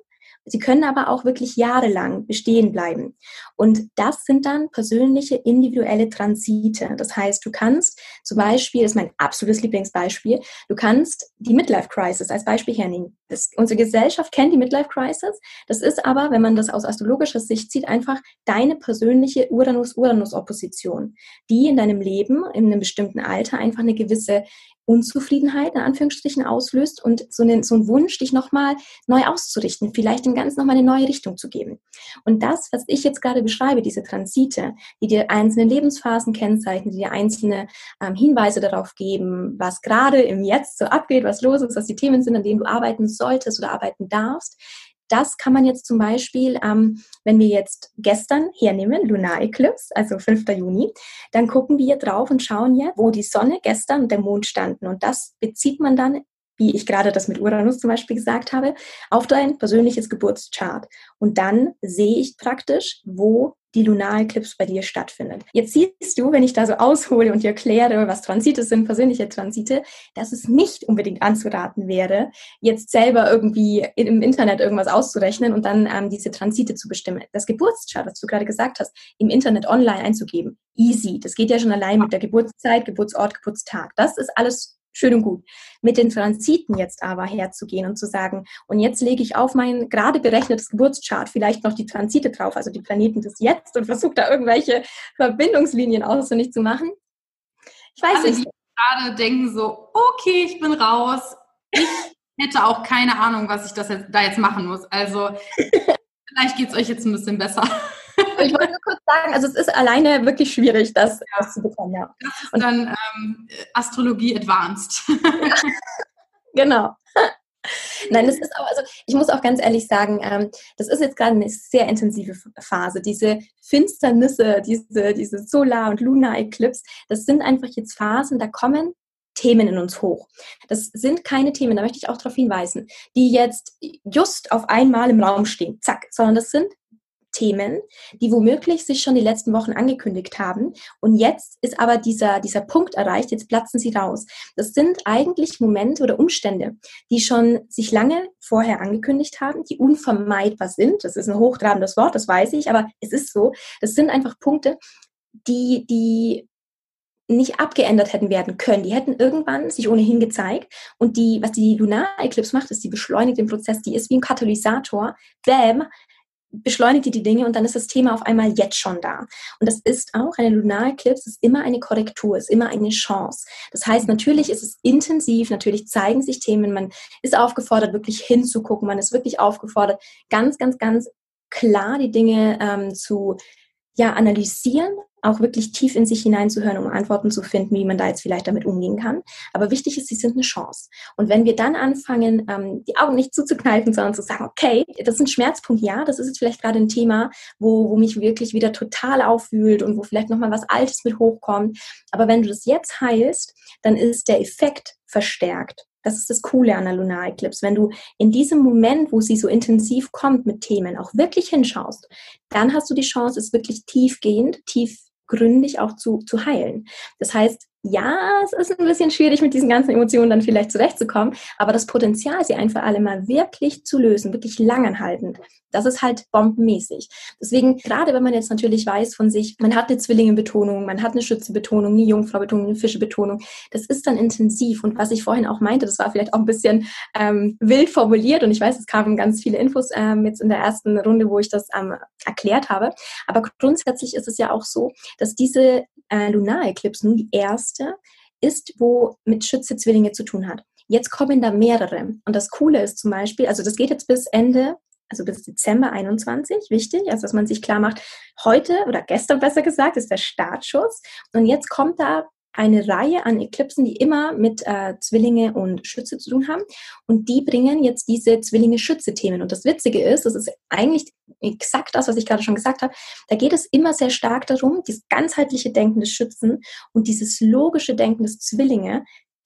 Sie können aber auch wirklich jahrelang bestehen bleiben. Und das sind dann persönliche, individuelle Transite. Das heißt, du kannst zum Beispiel, das ist mein absolutes Lieblingsbeispiel, du kannst die Midlife Crisis als Beispiel hernehmen. Das, unsere Gesellschaft kennt die Midlife Crisis. Das ist aber, wenn man das aus astrologischer Sicht sieht, einfach deine persönliche Uranus-Uranus-Opposition, die in deinem Leben in einem bestimmten Alter einfach eine gewisse Unzufriedenheit in Anführungsstrichen auslöst und so, einen, so einen Wunsch, dich nochmal neu auszurichten, vielleicht dem Ganzen nochmal eine neue Richtung zu geben. Und das, was ich jetzt gerade beschreibe, diese Transite, die dir einzelne Lebensphasen kennzeichnen, die dir einzelne ähm, Hinweise darauf geben, was gerade im Jetzt so abgeht, was los ist, was die Themen sind, an denen du arbeiten solltest oder arbeiten darfst, das kann man jetzt zum Beispiel, ähm, wenn wir jetzt gestern hernehmen, Lunar Eclipse, also 5. Juni, dann gucken wir drauf und schauen jetzt, wo die Sonne gestern und der Mond standen. Und das bezieht man dann wie ich gerade das mit Uranus zum Beispiel gesagt habe, auf dein persönliches Geburtschart. Und dann sehe ich praktisch, wo die Lunareclipse bei dir stattfindet. Jetzt siehst du, wenn ich da so aushole und dir erkläre, was Transite sind, persönliche Transite, dass es nicht unbedingt anzuraten wäre, jetzt selber irgendwie im Internet irgendwas auszurechnen und dann ähm, diese Transite zu bestimmen. Das Geburtschart, was du gerade gesagt hast, im Internet online einzugeben, easy. Das geht ja schon allein mit der Geburtszeit, Geburtsort, Geburtstag. Das ist alles schön und gut. Mit den Transiten jetzt aber herzugehen und zu sagen, und jetzt lege ich auf mein gerade berechnetes Geburtschart vielleicht noch die Transite drauf, also die Planeten des Jetzt und versuche da irgendwelche Verbindungslinien auswendig zu machen. Ich weiß Alle, nicht. Die gerade denken so, okay, ich bin raus. Ich *laughs* hätte auch keine Ahnung, was ich das jetzt, da jetzt machen muss. Also *laughs* vielleicht geht es euch jetzt ein bisschen besser. Ich wollte nur kurz sagen, also es ist alleine wirklich schwierig, das ja. zu bekommen, ja. Das ist Und dann ähm, Astrologie Advanced. *laughs* genau. Nein, das ist auch, also ich muss auch ganz ehrlich sagen, ähm, das ist jetzt gerade eine sehr intensive Phase. Diese Finsternisse, diese, diese Solar- und Lunar-Eclipse, das sind einfach jetzt Phasen, da kommen Themen in uns hoch. Das sind keine Themen, da möchte ich auch darauf hinweisen, die jetzt just auf einmal im Raum stehen, zack, sondern das sind Themen, die womöglich sich schon die letzten Wochen angekündigt haben. Und jetzt ist aber dieser, dieser Punkt erreicht, jetzt platzen sie raus. Das sind eigentlich Momente oder Umstände, die schon sich lange vorher angekündigt haben, die unvermeidbar sind. Das ist ein hochtrabendes Wort, das weiß ich, aber es ist so. Das sind einfach Punkte, die, die nicht abgeändert hätten werden können. Die hätten irgendwann sich ohnehin gezeigt. Und die, was die Lunar Eclipse macht, ist, die beschleunigt den Prozess. Die ist wie ein Katalysator. Bam, beschleunigt die die Dinge und dann ist das Thema auf einmal jetzt schon da. Und das ist auch, eine Lunareclipse ist immer eine Korrektur, ist immer eine Chance. Das heißt, natürlich ist es intensiv, natürlich zeigen sich Themen, man ist aufgefordert, wirklich hinzugucken, man ist wirklich aufgefordert, ganz, ganz, ganz klar die Dinge ähm, zu ja, analysieren, auch wirklich tief in sich hineinzuhören, um Antworten zu finden, wie man da jetzt vielleicht damit umgehen kann. Aber wichtig ist, sie sind eine Chance. Und wenn wir dann anfangen, ähm, die Augen nicht zuzukneifen, sondern zu sagen, okay, das ist ein Schmerzpunkt, ja, das ist jetzt vielleicht gerade ein Thema, wo, wo mich wirklich wieder total aufwühlt und wo vielleicht nochmal was Altes mit hochkommt. Aber wenn du das jetzt heilst, dann ist der Effekt verstärkt. Das ist das Coole an der Lunar. Wenn du in diesem Moment, wo sie so intensiv kommt mit Themen, auch wirklich hinschaust, dann hast du die Chance, es wirklich tiefgehend, tief gründig auch zu, zu heilen. Das heißt, ja, es ist ein bisschen schwierig, mit diesen ganzen Emotionen dann vielleicht zurechtzukommen, aber das Potenzial, sie ein für alle Mal wirklich zu lösen, wirklich langanhaltend, das ist halt bombenmäßig. Deswegen, gerade wenn man jetzt natürlich weiß von sich, man hat eine Zwillinge-Betonung, man hat eine Schütze-Betonung, eine Jungfrau-Betonung, eine Fische-Betonung, das ist dann intensiv. Und was ich vorhin auch meinte, das war vielleicht auch ein bisschen ähm, wild formuliert und ich weiß, es kamen ganz viele Infos ähm, jetzt in der ersten Runde, wo ich das ähm, erklärt habe. Aber grundsätzlich ist es ja auch so, dass diese äh, Lunar-Eclipse nun die erste ist, wo mit Schütze Zwillinge zu tun hat. Jetzt kommen da mehrere. Und das Coole ist zum Beispiel, also das geht jetzt bis Ende, also bis Dezember 21, wichtig, also dass man sich klar macht, heute oder gestern besser gesagt, ist der Startschuss. Und jetzt kommt da eine Reihe an Eklipsen, die immer mit äh, Zwillinge und Schütze zu tun haben. Und die bringen jetzt diese Zwillinge-Schütze-Themen. Und das Witzige ist, das ist eigentlich exakt das, was ich gerade schon gesagt habe. Da geht es immer sehr stark darum, dieses ganzheitliche Denken des Schützen und dieses logische Denken des Zwillinge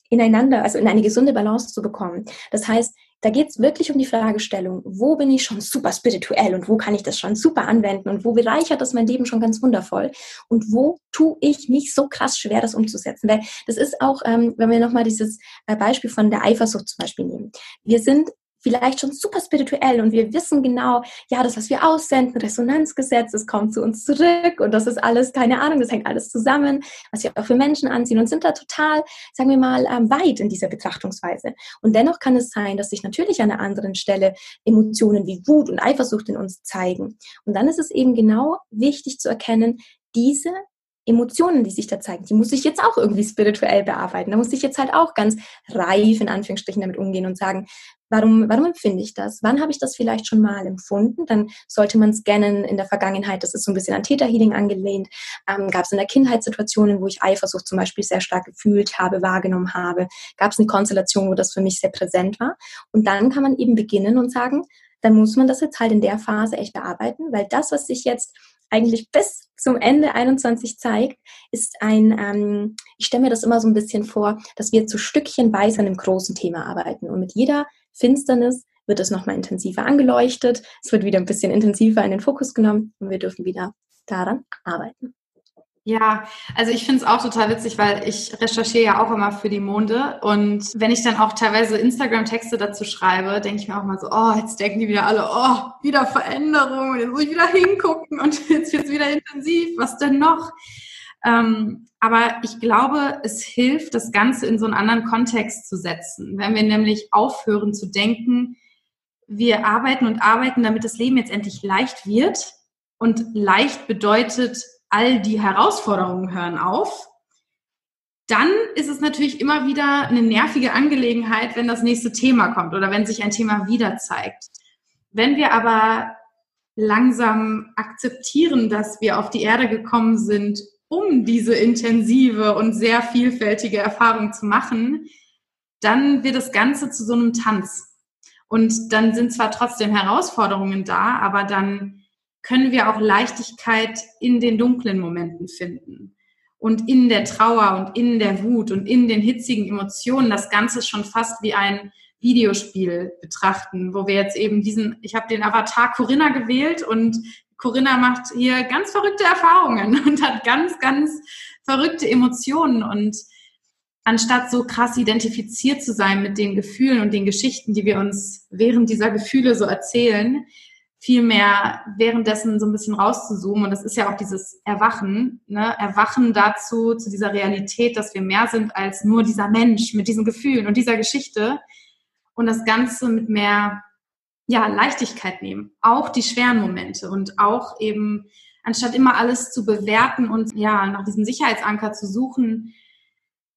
ineinander, also in eine gesunde Balance zu bekommen. Das heißt, da geht es wirklich um die Fragestellung, wo bin ich schon super spirituell und wo kann ich das schon super anwenden und wo bereichert das mein Leben schon ganz wundervoll und wo tue ich mich so krass schwer, das umzusetzen. Weil das ist auch, ähm, wenn wir nochmal dieses äh, Beispiel von der Eifersucht zum Beispiel nehmen. Wir sind vielleicht schon super spirituell und wir wissen genau, ja, das, was wir aussenden, Resonanzgesetz, es kommt zu uns zurück und das ist alles, keine Ahnung, das hängt alles zusammen, was wir auch für Menschen anziehen und sind da total, sagen wir mal, ähm, weit in dieser Betrachtungsweise. Und dennoch kann es sein, dass sich natürlich an einer anderen Stelle Emotionen wie Wut und Eifersucht in uns zeigen. Und dann ist es eben genau wichtig zu erkennen, diese Emotionen, die sich da zeigen, die muss ich jetzt auch irgendwie spirituell bearbeiten. Da muss ich jetzt halt auch ganz reif in Anführungsstrichen damit umgehen und sagen, warum, warum empfinde ich das? Wann habe ich das vielleicht schon mal empfunden? Dann sollte man scannen in der Vergangenheit. Das ist so ein bisschen an Täterhealing angelehnt. Ähm, Gab es in der Kindheit Situationen, wo ich Eifersucht zum Beispiel sehr stark gefühlt habe, wahrgenommen habe? Gab es eine Konstellation, wo das für mich sehr präsent war? Und dann kann man eben beginnen und sagen, dann muss man das jetzt halt in der Phase echt bearbeiten, weil das, was sich jetzt eigentlich bis zum Ende 21 zeigt, ist ein, ähm, ich stelle mir das immer so ein bisschen vor, dass wir zu Stückchenweise an einem großen Thema arbeiten. Und mit jeder Finsternis wird es nochmal intensiver angeleuchtet, es wird wieder ein bisschen intensiver in den Fokus genommen und wir dürfen wieder daran arbeiten. Ja, also ich finde es auch total witzig, weil ich recherchiere ja auch immer für die Monde und wenn ich dann auch teilweise Instagram-Texte dazu schreibe, denke ich mir auch mal so, oh, jetzt denken die wieder alle, oh, wieder Veränderung jetzt muss ich wieder hingucken und *laughs* jetzt wird es wieder intensiv, was denn noch? Ähm, aber ich glaube, es hilft, das Ganze in so einen anderen Kontext zu setzen. Wenn wir nämlich aufhören zu denken, wir arbeiten und arbeiten, damit das Leben jetzt endlich leicht wird. Und leicht bedeutet, all die Herausforderungen hören auf, dann ist es natürlich immer wieder eine nervige Angelegenheit, wenn das nächste Thema kommt oder wenn sich ein Thema wieder zeigt. Wenn wir aber langsam akzeptieren, dass wir auf die Erde gekommen sind, um diese intensive und sehr vielfältige Erfahrung zu machen, dann wird das Ganze zu so einem Tanz. Und dann sind zwar trotzdem Herausforderungen da, aber dann können wir auch Leichtigkeit in den dunklen Momenten finden. Und in der Trauer und in der Wut und in den hitzigen Emotionen das Ganze schon fast wie ein Videospiel betrachten, wo wir jetzt eben diesen, ich habe den Avatar Corinna gewählt und Corinna macht hier ganz verrückte Erfahrungen *laughs* und hat ganz, ganz verrückte Emotionen und anstatt so krass identifiziert zu sein mit den Gefühlen und den Geschichten, die wir uns während dieser Gefühle so erzählen, vielmehr währenddessen so ein bisschen rauszuzoomen. Und das ist ja auch dieses Erwachen, ne? Erwachen dazu, zu dieser Realität, dass wir mehr sind als nur dieser Mensch mit diesen Gefühlen und dieser Geschichte. Und das Ganze mit mehr, ja, Leichtigkeit nehmen. Auch die schweren Momente und auch eben, anstatt immer alles zu bewerten und ja, nach diesem Sicherheitsanker zu suchen,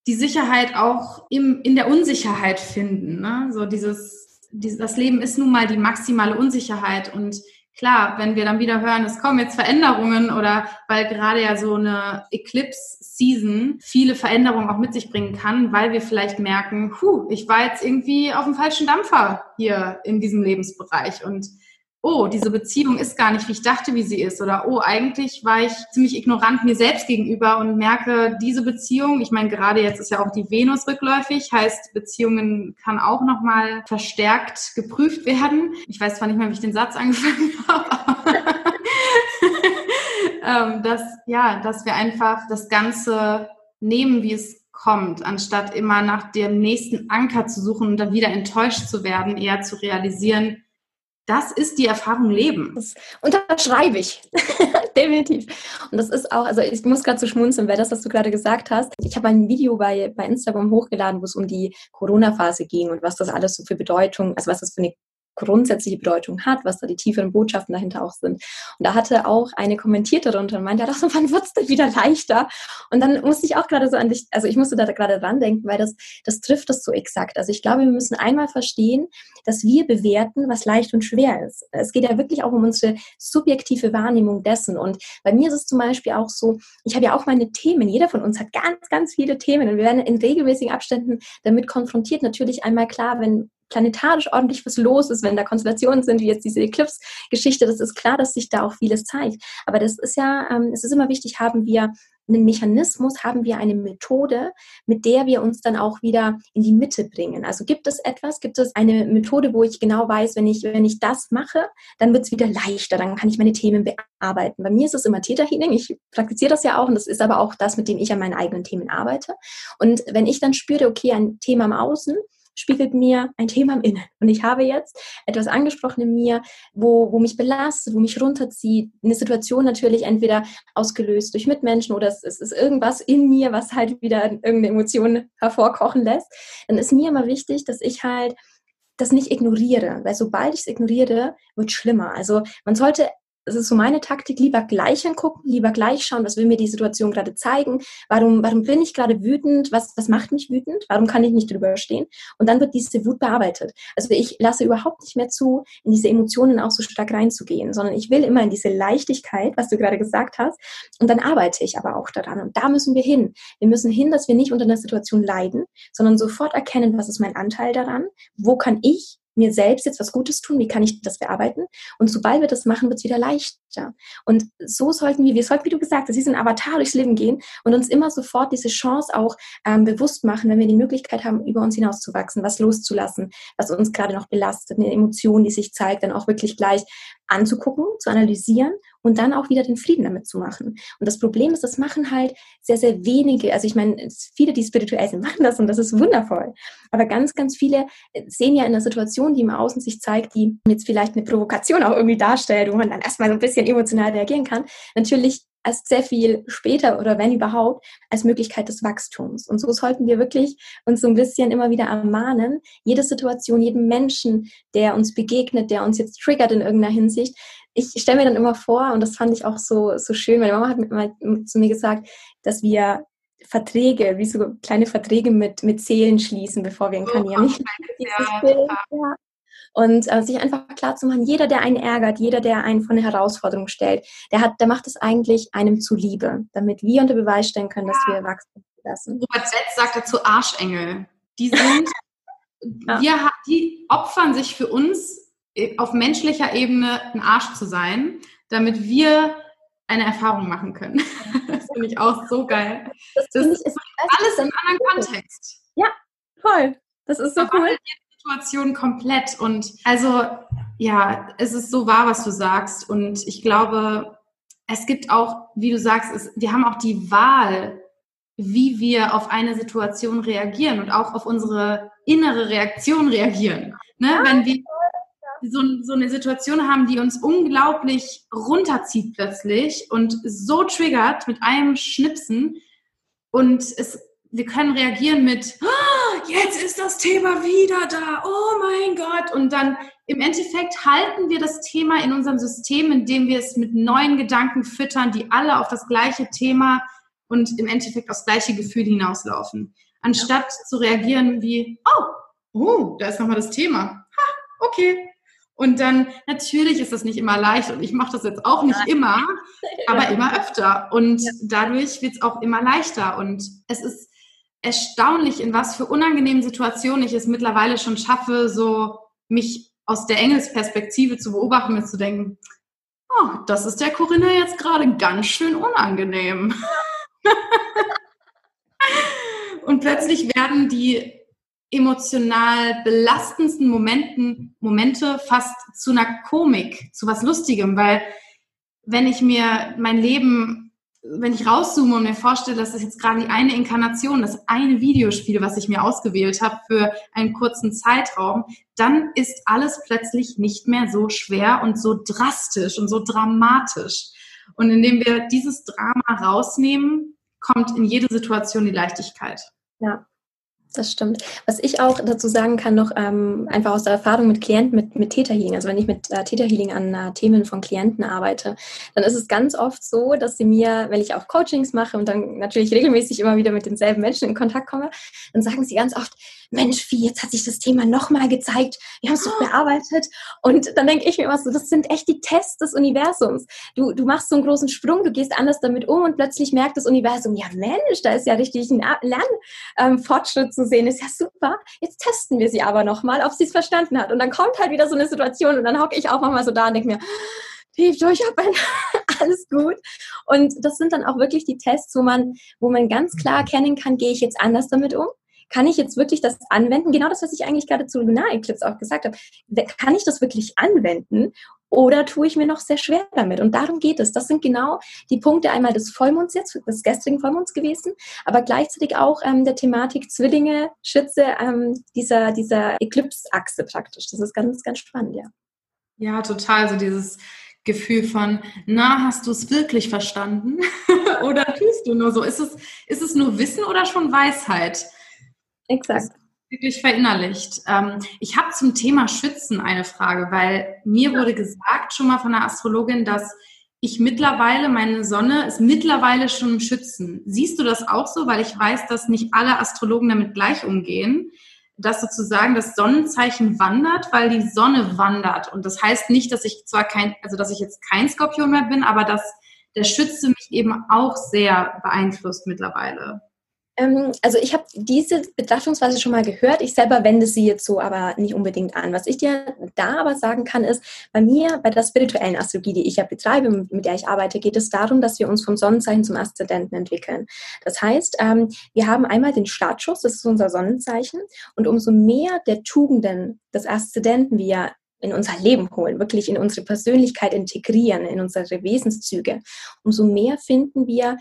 die Sicherheit auch im, in der Unsicherheit finden. Ne? So dieses, das Leben ist nun mal die maximale Unsicherheit. Und klar, wenn wir dann wieder hören, es kommen jetzt Veränderungen oder weil gerade ja so eine Eclipse-Season viele Veränderungen auch mit sich bringen kann, weil wir vielleicht merken, puh, ich war jetzt irgendwie auf dem falschen Dampfer hier in diesem Lebensbereich. Und oh, diese Beziehung ist gar nicht, wie ich dachte, wie sie ist. Oder oh, eigentlich war ich ziemlich ignorant mir selbst gegenüber und merke, diese Beziehung, ich meine, gerade jetzt ist ja auch die Venus rückläufig, heißt, Beziehungen kann auch nochmal verstärkt geprüft werden. Ich weiß zwar nicht mehr, wie ich den Satz angefangen *laughs* habe, ähm, dass, ja, dass wir einfach das Ganze nehmen, wie es kommt, anstatt immer nach dem nächsten Anker zu suchen und dann wieder enttäuscht zu werden, eher zu realisieren, das ist die Erfahrung Leben. Das unterschreibe ich. *laughs* Definitiv. Und das ist auch, also ich muss gerade so schmunzeln, weil das, was du gerade gesagt hast. Ich habe ein Video bei, bei Instagram hochgeladen, wo es um die Corona-Phase ging und was das alles so für Bedeutung, also was das für eine grundsätzliche Bedeutung hat, was da die tieferen Botschaften dahinter auch sind. Und da hatte auch eine kommentiert darunter und meinte, *laughs* ja, doch, wann wird's denn wieder leichter? Und dann musste ich auch gerade so an dich, also ich musste da gerade dran denken, weil das, das trifft das so exakt. Also ich glaube, wir müssen einmal verstehen, dass wir bewerten, was leicht und schwer ist. Es geht ja wirklich auch um unsere subjektive Wahrnehmung dessen. Und bei mir ist es zum Beispiel auch so, ich habe ja auch meine Themen. Jeder von uns hat ganz, ganz viele Themen und wir werden in regelmäßigen Abständen damit konfrontiert. Natürlich einmal klar, wenn planetarisch ordentlich was los ist, wenn da Konstellationen sind, wie jetzt diese Eclipse-Geschichte, das ist klar, dass sich da auch vieles zeigt. Aber das ist ja, ähm, es ist immer wichtig, haben wir einen Mechanismus, haben wir eine Methode, mit der wir uns dann auch wieder in die Mitte bringen. Also gibt es etwas, gibt es eine Methode, wo ich genau weiß, wenn ich, wenn ich das mache, dann wird es wieder leichter, dann kann ich meine Themen bearbeiten. Bei mir ist es immer Theta Healing, ich praktiziere das ja auch und das ist aber auch das, mit dem ich an meinen eigenen Themen arbeite. Und wenn ich dann spüre, okay, ein Thema im Außen, spiegelt mir ein Thema im Innen. Und ich habe jetzt etwas angesprochen in mir, wo, wo mich belastet, wo mich runterzieht. Eine Situation natürlich entweder ausgelöst durch Mitmenschen oder es, es ist irgendwas in mir, was halt wieder irgendeine Emotion hervorkochen lässt. Dann ist mir immer wichtig, dass ich halt das nicht ignoriere, weil sobald ich es ignoriere, wird es schlimmer. Also man sollte es ist so meine Taktik, lieber gleich angucken, lieber gleich schauen, was will mir die Situation gerade zeigen, warum, warum bin ich gerade wütend, was, was macht mich wütend, warum kann ich nicht drüber stehen und dann wird diese Wut bearbeitet. Also ich lasse überhaupt nicht mehr zu, in diese Emotionen auch so stark reinzugehen, sondern ich will immer in diese Leichtigkeit, was du gerade gesagt hast und dann arbeite ich aber auch daran und da müssen wir hin. Wir müssen hin, dass wir nicht unter einer Situation leiden, sondern sofort erkennen, was ist mein Anteil daran, wo kann ich mir selbst jetzt was Gutes tun, wie kann ich das bearbeiten? Und sobald wir das machen, wird es wieder leichter. Und so sollten wir, wir sollten, wie du gesagt hast, diesen Avatar durchs Leben gehen und uns immer sofort diese Chance auch ähm, bewusst machen, wenn wir die Möglichkeit haben, über uns hinauszuwachsen, was loszulassen, was uns gerade noch belastet, eine Emotion, die sich zeigt, dann auch wirklich gleich anzugucken, zu analysieren und dann auch wieder den Frieden damit zu machen. Und das Problem ist, das machen halt sehr, sehr wenige. Also ich meine, viele, die spirituell sind, *laughs* machen das und das ist wundervoll. Aber ganz, ganz viele äh, sehen ja in der Situation, die im Außen sich zeigt, die jetzt vielleicht eine Provokation auch irgendwie darstellt, wo man dann erstmal so ein bisschen emotional reagieren kann, natürlich als sehr viel später oder wenn überhaupt als Möglichkeit des Wachstums. Und so sollten wir wirklich uns so ein bisschen immer wieder ermahnen, jede Situation, jeden Menschen, der uns begegnet, der uns jetzt triggert in irgendeiner Hinsicht. Ich stelle mir dann immer vor, und das fand ich auch so, so schön, meine Mama hat mal zu mir gesagt, dass wir Verträge, wie so kleine Verträge mit, mit Seelen schließen, bevor wir inkarnieren. Oh, *laughs* ja, ja. Und äh, sich einfach klar zu machen, jeder, der einen ärgert, jeder, der einen vor eine Herausforderung stellt, der hat, der macht es eigentlich einem zuliebe, damit wir unter Beweis stellen können, dass wir wachsen lassen. Robert Setz sagt dazu Arschengel. Die sind, *laughs* ja. wir, die opfern sich für uns auf menschlicher Ebene ein Arsch zu sein, damit wir eine Erfahrung machen können. Das finde ich auch so geil. Das, das ist alles in einem anderen Kontext. Ja, voll. Das ist so cool. Situation komplett. Und also, ja, es ist so wahr, was du sagst. Und ich glaube, es gibt auch, wie du sagst, es, wir haben auch die Wahl, wie wir auf eine Situation reagieren und auch auf unsere innere Reaktion reagieren. Ne? Wenn wir so, so eine Situation haben, die uns unglaublich runterzieht plötzlich und so triggert mit einem Schnipsen und es wir können reagieren mit, oh, jetzt ist das Thema wieder da, oh mein Gott. Und dann im Endeffekt halten wir das Thema in unserem System, indem wir es mit neuen Gedanken füttern, die alle auf das gleiche Thema und im Endeffekt aufs gleiche Gefühl hinauslaufen. Anstatt zu reagieren wie, oh, oh, da ist nochmal das Thema. Ha, okay. Und dann, natürlich ist das nicht immer leicht und ich mache das jetzt auch nicht immer, *laughs* aber immer öfter. Und dadurch wird es auch immer leichter. Und es ist erstaunlich, in was für unangenehmen Situationen ich es mittlerweile schon schaffe, so mich aus der Engelsperspektive zu beobachten und zu denken, oh, das ist der Corinna jetzt gerade ganz schön unangenehm. *laughs* und plötzlich werden die emotional belastendsten Momenten, Momente fast zu einer Komik, zu was Lustigem, weil wenn ich mir mein Leben wenn ich rauszoome und mir vorstelle, das jetzt gerade die eine Inkarnation, das eine Videospiel, was ich mir ausgewählt habe für einen kurzen Zeitraum, dann ist alles plötzlich nicht mehr so schwer und so drastisch und so dramatisch. Und indem wir dieses Drama rausnehmen, kommt in jede Situation die Leichtigkeit. Ja, das stimmt. Was ich auch dazu sagen kann, noch ähm, einfach aus der Erfahrung mit Klienten, mit, mit Theta Healing, also wenn ich mit äh, Theta Healing an äh, Themen von Klienten arbeite, dann ist es ganz oft so, dass sie mir, wenn ich auch Coachings mache und dann natürlich regelmäßig immer wieder mit denselben Menschen in Kontakt komme, dann sagen sie ganz oft, Mensch, wie, jetzt hat sich das Thema nochmal gezeigt, wir haben es doch bearbeitet. Und dann denke ich mir immer so, das sind echt die Tests des Universums. Du, du machst so einen großen Sprung, du gehst anders damit um und plötzlich merkt das Universum, ja Mensch, da ist ja richtig ein Lernfortschritt ähm, zu sehen, ist ja super. Jetzt testen wir sie aber nochmal, ob sie es verstanden hat. Und dann kommt halt wieder so eine Situation und dann hocke ich auch nochmal so da und denke mir, tief durchatmen, *laughs* alles gut. Und das sind dann auch wirklich die Tests, wo man, wo man ganz klar erkennen kann, gehe ich jetzt anders damit um? Kann ich jetzt wirklich das anwenden? Genau das, was ich eigentlich gerade zu Lunar Eclipse auch gesagt habe. Kann ich das wirklich anwenden? Oder tue ich mir noch sehr schwer damit? Und darum geht es. Das sind genau die Punkte einmal des Vollmonds jetzt, des gestrigen Vollmonds gewesen, aber gleichzeitig auch ähm, der Thematik Zwillinge, Schütze, ähm, dieser, dieser Eclipse-Achse praktisch. Das ist ganz, ganz spannend, ja. Ja, total. So dieses Gefühl von, na, hast du es wirklich verstanden? *laughs* oder tust du nur so? Ist es, ist es nur Wissen oder schon Weisheit? Exakt. Wirklich verinnerlicht. Ähm, ich habe zum Thema Schützen eine Frage, weil mir wurde gesagt schon mal von der Astrologin, dass ich mittlerweile, meine Sonne ist mittlerweile schon im Schützen. Siehst du das auch so? Weil ich weiß, dass nicht alle Astrologen damit gleich umgehen, dass sozusagen das Sonnenzeichen wandert, weil die Sonne wandert. Und das heißt nicht, dass ich zwar kein, also dass ich jetzt kein Skorpion mehr bin, aber dass der Schütze mich eben auch sehr beeinflusst mittlerweile. Ähm, also ich habe diese Betrachtungsweise schon mal gehört. Ich selber wende sie jetzt so aber nicht unbedingt an. Was ich dir da aber sagen kann, ist, bei mir, bei der spirituellen Astrologie, die ich ja betreibe, mit der ich arbeite, geht es darum, dass wir uns vom Sonnenzeichen zum Aszendenten entwickeln. Das heißt, ähm, wir haben einmal den Startschuss, das ist unser Sonnenzeichen, und umso mehr der Tugenden des Aszendenten wir in unser Leben holen, wirklich in unsere Persönlichkeit integrieren, in unsere Wesenszüge, umso mehr finden wir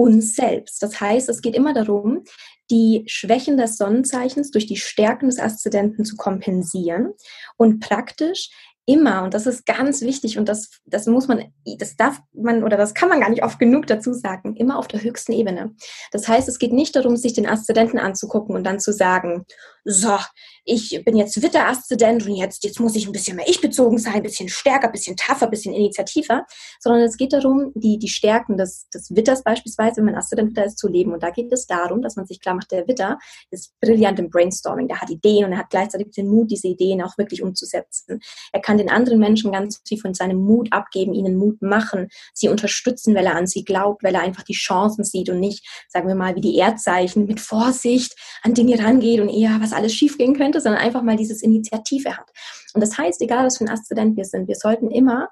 uns selbst. Das heißt, es geht immer darum, die Schwächen des Sonnenzeichens durch die Stärken des Aszendenten zu kompensieren und praktisch immer, und das ist ganz wichtig und das, das muss man, das darf man oder das kann man gar nicht oft genug dazu sagen, immer auf der höchsten Ebene. Das heißt, es geht nicht darum, sich den Aszendenten anzugucken und dann zu sagen, so, ich bin jetzt Witter-Aszendent und jetzt, jetzt muss ich ein bisschen mehr ich-bezogen sein, ein bisschen stärker, ein bisschen tougher, ein bisschen initiativer, sondern es geht darum, die, die Stärken des, des Witters beispielsweise, wenn man Aszendent Witter ist, zu leben. Und da geht es darum, dass man sich klar macht, der Witter ist brillant im Brainstorming, der hat Ideen und er hat gleichzeitig den Mut, diese Ideen auch wirklich umzusetzen. Er kann den anderen Menschen ganz viel von seinem Mut abgeben, ihnen Mut machen, sie unterstützen, weil er an sie glaubt, weil er einfach die Chancen sieht und nicht, sagen wir mal, wie die Erdzeichen mit Vorsicht an Dinge rangeht und eher, was alles schiefgehen könnte, sondern einfach mal dieses Initiative hat. Und das heißt, egal was für ein Aszendent wir sind, wir sollten immer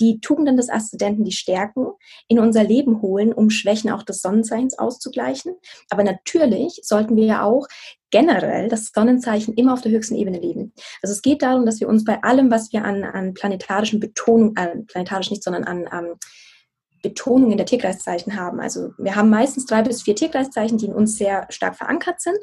die Tugenden des Aszendenten, die Stärken, in unser Leben holen, um Schwächen auch des Sonnenzeichens auszugleichen. Aber natürlich sollten wir ja auch generell das Sonnenzeichen immer auf der höchsten Ebene leben. Also es geht darum, dass wir uns bei allem, was wir an, an planetarischen Betonungen, äh, planetarisch nicht, sondern an ähm, Betonungen der Tierkreiszeichen haben. Also wir haben meistens drei bis vier Tierkreiszeichen, die in uns sehr stark verankert sind,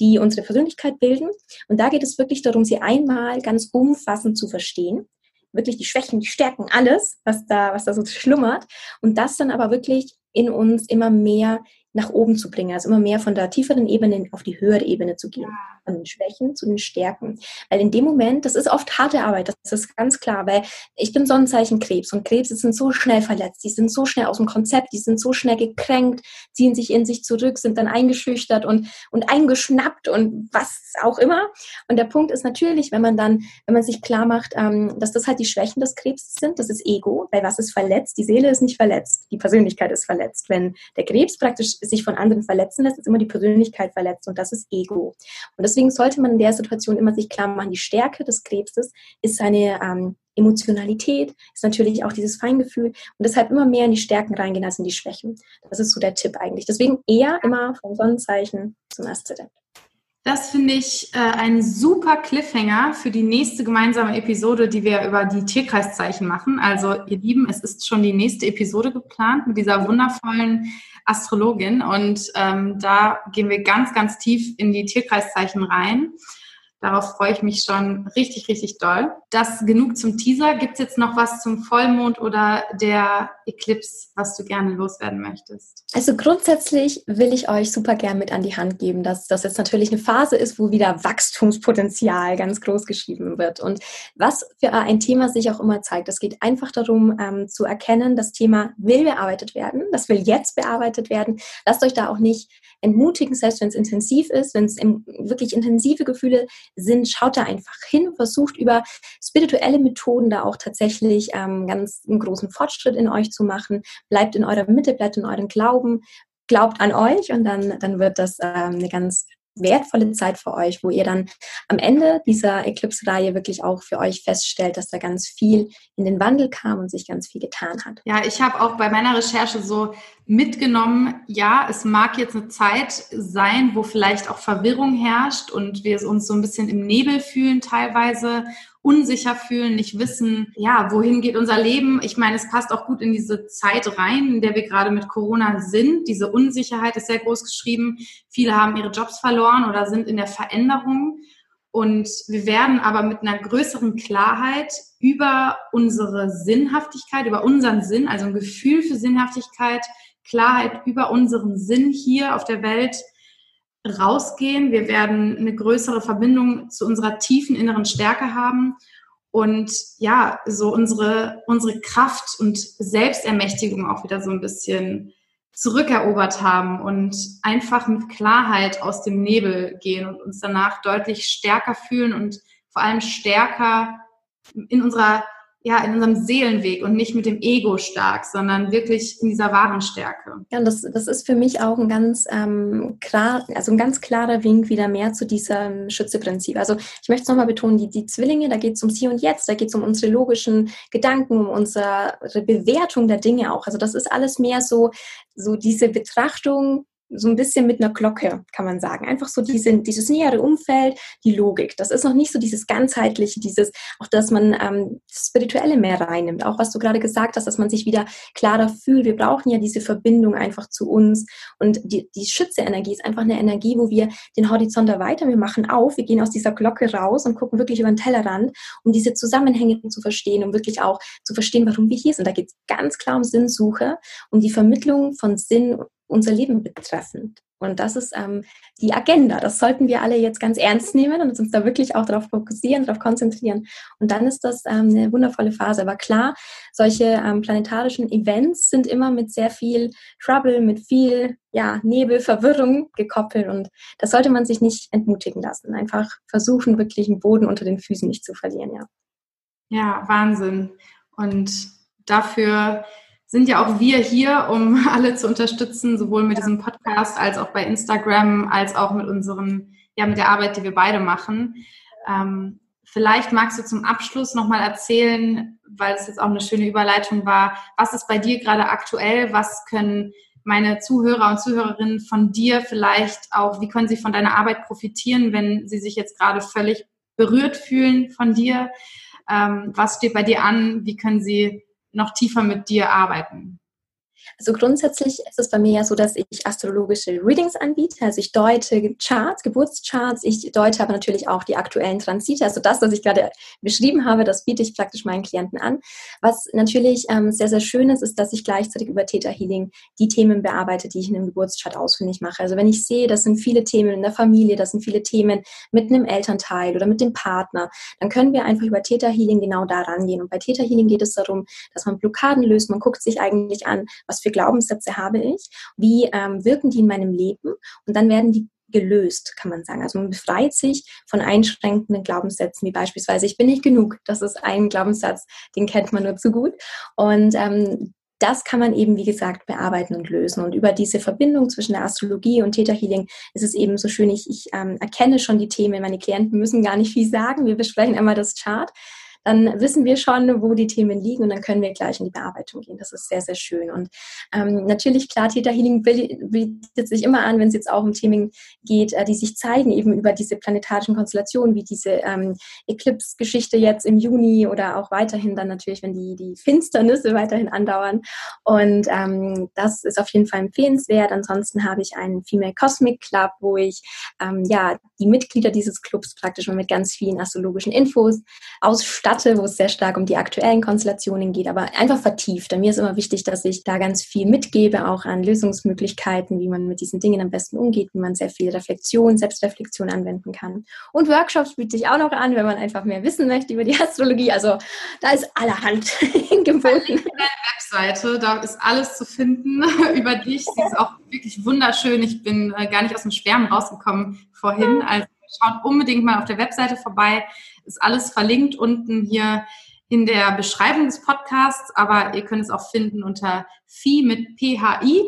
die unsere Persönlichkeit bilden. Und da geht es wirklich darum, sie einmal ganz umfassend zu verstehen. Wirklich die Schwächen, die Stärken, alles, was da, was da so schlummert. Und das dann aber wirklich in uns immer mehr nach oben zu bringen, also immer mehr von der tieferen Ebene auf die höhere Ebene zu gehen, von den Schwächen zu den Stärken. Weil in dem Moment, das ist oft harte Arbeit, das ist ganz klar, weil ich bin Sonnenzeichen Krebs und Krebse sind so schnell verletzt, die sind so schnell aus dem Konzept, die sind so schnell gekränkt, ziehen sich in sich zurück, sind dann eingeschüchtert und, und eingeschnappt und was auch immer. Und der Punkt ist natürlich, wenn man dann, wenn man sich klar macht, ähm, dass das halt die Schwächen des Krebs sind, das ist Ego, weil was ist verletzt? Die Seele ist nicht verletzt, die Persönlichkeit ist verletzt. Wenn der Krebs praktisch sich von anderen verletzen lässt, ist immer die Persönlichkeit verletzt und das ist Ego. Und deswegen sollte man in der Situation immer sich klar machen, die Stärke des Krebses ist seine ähm, Emotionalität, ist natürlich auch dieses Feingefühl und deshalb immer mehr in die Stärken reingehen als in die Schwächen. Das ist so der Tipp eigentlich. Deswegen eher immer vom Sonnenzeichen zum Aszendent. Das finde ich äh, ein super Cliffhanger für die nächste gemeinsame Episode, die wir über die Tierkreiszeichen machen. Also, ihr Lieben, es ist schon die nächste Episode geplant mit dieser wundervollen Astrologin und ähm, da gehen wir ganz, ganz tief in die Tierkreiszeichen rein. Darauf freue ich mich schon richtig, richtig doll. Das genug zum Teaser. Gibt es jetzt noch was zum Vollmond oder der Eclipse, was du gerne loswerden möchtest? Also grundsätzlich will ich euch super gern mit an die Hand geben, dass das jetzt natürlich eine Phase ist, wo wieder Wachstumspotenzial ganz groß geschrieben wird. Und was für ein Thema sich auch immer zeigt, es geht einfach darum ähm, zu erkennen, das Thema will bearbeitet werden, das will jetzt bearbeitet werden. Lasst euch da auch nicht entmutigen, selbst wenn es intensiv ist, wenn es wirklich intensive Gefühle sind, schaut da einfach hin, versucht über spirituelle Methoden da auch tatsächlich ähm, ganz einen großen Fortschritt in euch zu machen. Bleibt in eurer Mitte, bleibt in eurem Glauben, glaubt an euch und dann, dann wird das ähm, eine ganz wertvolle Zeit für euch, wo ihr dann am Ende dieser Eclipse-Reihe wirklich auch für euch feststellt, dass da ganz viel in den Wandel kam und sich ganz viel getan hat. Ja, ich habe auch bei meiner Recherche so mitgenommen, ja, es mag jetzt eine Zeit sein, wo vielleicht auch Verwirrung herrscht und wir uns so ein bisschen im Nebel fühlen teilweise unsicher fühlen, nicht wissen, ja, wohin geht unser Leben. Ich meine, es passt auch gut in diese Zeit rein, in der wir gerade mit Corona sind. Diese Unsicherheit ist sehr groß geschrieben. Viele haben ihre Jobs verloren oder sind in der Veränderung. Und wir werden aber mit einer größeren Klarheit über unsere Sinnhaftigkeit, über unseren Sinn, also ein Gefühl für Sinnhaftigkeit, Klarheit über unseren Sinn hier auf der Welt rausgehen. Wir werden eine größere Verbindung zu unserer tiefen inneren Stärke haben und ja, so unsere, unsere Kraft und Selbstermächtigung auch wieder so ein bisschen zurückerobert haben und einfach mit Klarheit aus dem Nebel gehen und uns danach deutlich stärker fühlen und vor allem stärker in unserer ja, in unserem Seelenweg und nicht mit dem Ego stark, sondern wirklich in dieser wahren Stärke. Ja, und das, das ist für mich auch ein ganz ähm, klar, also ein ganz klarer Wink wieder mehr zu diesem Schützeprinzip. Also ich möchte es nochmal betonen, die, die Zwillinge, da geht es ums Hier und Jetzt, da geht es um unsere logischen Gedanken, um unsere Bewertung der Dinge auch. Also das ist alles mehr so, so diese Betrachtung so ein bisschen mit einer Glocke, kann man sagen. Einfach so diese, dieses nähere Umfeld, die Logik. Das ist noch nicht so dieses ganzheitliche, dieses, auch dass man ähm, das Spirituelle mehr reinnimmt. Auch was du gerade gesagt hast, dass man sich wieder klarer fühlt. Wir brauchen ja diese Verbindung einfach zu uns. Und die, die Schütze-Energie ist einfach eine Energie, wo wir den Horizont erweitern. Wir machen auf, wir gehen aus dieser Glocke raus und gucken wirklich über den Tellerrand, um diese Zusammenhänge zu verstehen, um wirklich auch zu verstehen, warum wir hier sind. Da geht es ganz klar um Sinnsuche, um die Vermittlung von Sinn unser Leben betreffend. Und das ist ähm, die Agenda. Das sollten wir alle jetzt ganz ernst nehmen und uns da wirklich auch darauf fokussieren, darauf konzentrieren. Und dann ist das ähm, eine wundervolle Phase. Aber klar, solche ähm, planetarischen Events sind immer mit sehr viel Trouble, mit viel ja, Nebel, Verwirrung gekoppelt. Und das sollte man sich nicht entmutigen lassen. Einfach versuchen, wirklich den Boden unter den Füßen nicht zu verlieren. Ja, ja Wahnsinn. Und dafür sind ja auch wir hier, um *laughs* alle zu unterstützen, sowohl mit diesem Podcast als auch bei Instagram, als auch mit unseren, ja, mit der Arbeit, die wir beide machen. Ähm, vielleicht magst du zum Abschluss nochmal erzählen, weil es jetzt auch eine schöne Überleitung war, was ist bei dir gerade aktuell? Was können meine Zuhörer und Zuhörerinnen von dir vielleicht auch, wie können sie von deiner Arbeit profitieren, wenn sie sich jetzt gerade völlig berührt fühlen von dir? Ähm, was steht bei dir an? Wie können sie noch tiefer mit dir arbeiten? Also grundsätzlich ist es bei mir ja so, dass ich astrologische Readings anbiete. Also ich deute Charts, Geburtscharts. Ich deute aber natürlich auch die aktuellen Transite. Also das, was ich gerade beschrieben habe, das biete ich praktisch meinen Klienten an. Was natürlich ähm, sehr, sehr schön ist, ist, dass ich gleichzeitig über Theta Healing die Themen bearbeite, die ich in einem Geburtschart ausfindig mache. Also wenn ich sehe, das sind viele Themen in der Familie, das sind viele Themen mit einem Elternteil oder mit dem Partner, dann können wir einfach über Theta Healing genau da rangehen. Und bei Theta Healing geht es darum, dass man Blockaden löst. Man guckt sich eigentlich an, was für Glaubenssätze habe ich, wie ähm, wirken die in meinem Leben und dann werden die gelöst, kann man sagen. Also man befreit sich von einschränkenden Glaubenssätzen, wie beispielsweise ich bin nicht genug. Das ist ein Glaubenssatz, den kennt man nur zu gut. Und ähm, das kann man eben, wie gesagt, bearbeiten und lösen. Und über diese Verbindung zwischen der Astrologie und Theta Healing ist es eben so schön, ich, ich ähm, erkenne schon die Themen. Meine Klienten müssen gar nicht viel sagen. Wir besprechen einmal das Chart dann wissen wir schon, wo die Themen liegen und dann können wir gleich in die Bearbeitung gehen. Das ist sehr, sehr schön. Und ähm, natürlich, klar, Theta Healing bietet sich immer an, wenn es jetzt auch um Themen geht, äh, die sich zeigen, eben über diese planetarischen Konstellationen, wie diese ähm, Eclipse-Geschichte jetzt im Juni oder auch weiterhin dann natürlich, wenn die, die Finsternisse weiterhin andauern. Und ähm, das ist auf jeden Fall empfehlenswert. Ansonsten habe ich einen Female Cosmic Club, wo ich ähm, ja die Mitglieder dieses Clubs praktisch mit ganz vielen astrologischen Infos ausstatte, wo es sehr stark um die aktuellen Konstellationen geht, aber einfach vertieft. Denn mir ist immer wichtig, dass ich da ganz viel mitgebe, auch an Lösungsmöglichkeiten, wie man mit diesen Dingen am besten umgeht, wie man sehr viel Reflexion, Selbstreflexion anwenden kann. Und Workshops biete ich auch noch an, wenn man einfach mehr wissen möchte über die Astrologie. Also da ist allerhand *laughs* geboten. Webseite, da ist alles zu finden *laughs* über dich. Sie ist auch wirklich wunderschön. Ich bin äh, gar nicht aus dem Schwärmen rausgekommen vorhin. Also schaut unbedingt mal auf der Webseite vorbei. Ist alles verlinkt unten hier in der Beschreibung des Podcasts, aber ihr könnt es auch finden unter phi mit PHI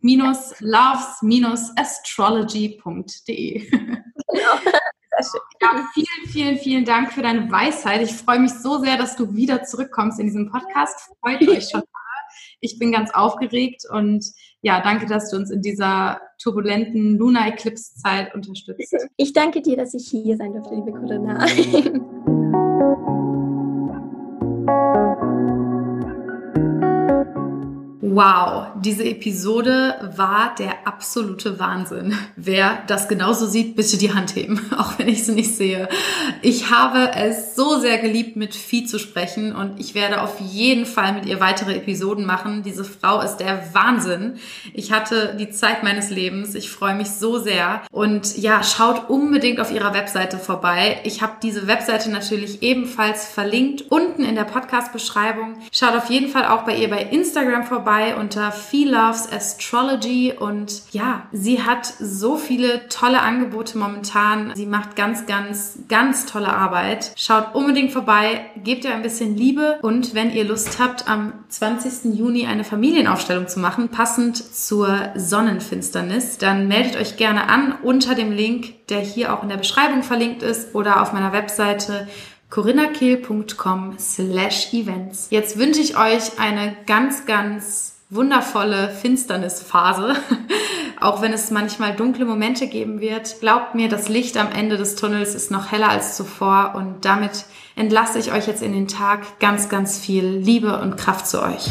minus loves minus astrology.de. Genau. *laughs* Ja, vielen, vielen, vielen Dank für deine Weisheit. Ich freue mich so sehr, dass du wieder zurückkommst in diesem Podcast. Freut euch schon. Ich bin ganz aufgeregt und ja, danke, dass du uns in dieser turbulenten Lunar Eclipse Zeit unterstützt. *laughs* Ich danke dir, dass ich hier sein durfte, liebe Corinna. *laughs* Wow, diese Episode war der absolute Wahnsinn. Wer das genauso sieht, bitte die Hand heben, *laughs* auch wenn ich sie nicht sehe. Ich habe es so sehr geliebt, mit Vieh zu sprechen und ich werde auf jeden Fall mit ihr weitere Episoden machen. Diese Frau ist der Wahnsinn. Ich hatte die Zeit meines Lebens. Ich freue mich so sehr. Und ja, schaut unbedingt auf ihrer Webseite vorbei. Ich habe diese Webseite natürlich ebenfalls verlinkt unten in der Podcast-Beschreibung. Schaut auf jeden Fall auch bei ihr bei Instagram vorbei vorbei unter Fee Loves Astrology und ja, sie hat so viele tolle Angebote momentan. Sie macht ganz, ganz, ganz tolle Arbeit. Schaut unbedingt vorbei, gebt ihr ein bisschen Liebe und wenn ihr Lust habt, am 20. Juni eine Familienaufstellung zu machen, passend zur Sonnenfinsternis, dann meldet euch gerne an unter dem Link, der hier auch in der Beschreibung verlinkt ist oder auf meiner Webseite corinnakiel.com slash events. Jetzt wünsche ich euch eine ganz, ganz wundervolle Finsternisphase. *laughs* Auch wenn es manchmal dunkle Momente geben wird, glaubt mir, das Licht am Ende des Tunnels ist noch heller als zuvor und damit entlasse ich euch jetzt in den Tag ganz, ganz viel Liebe und Kraft zu euch.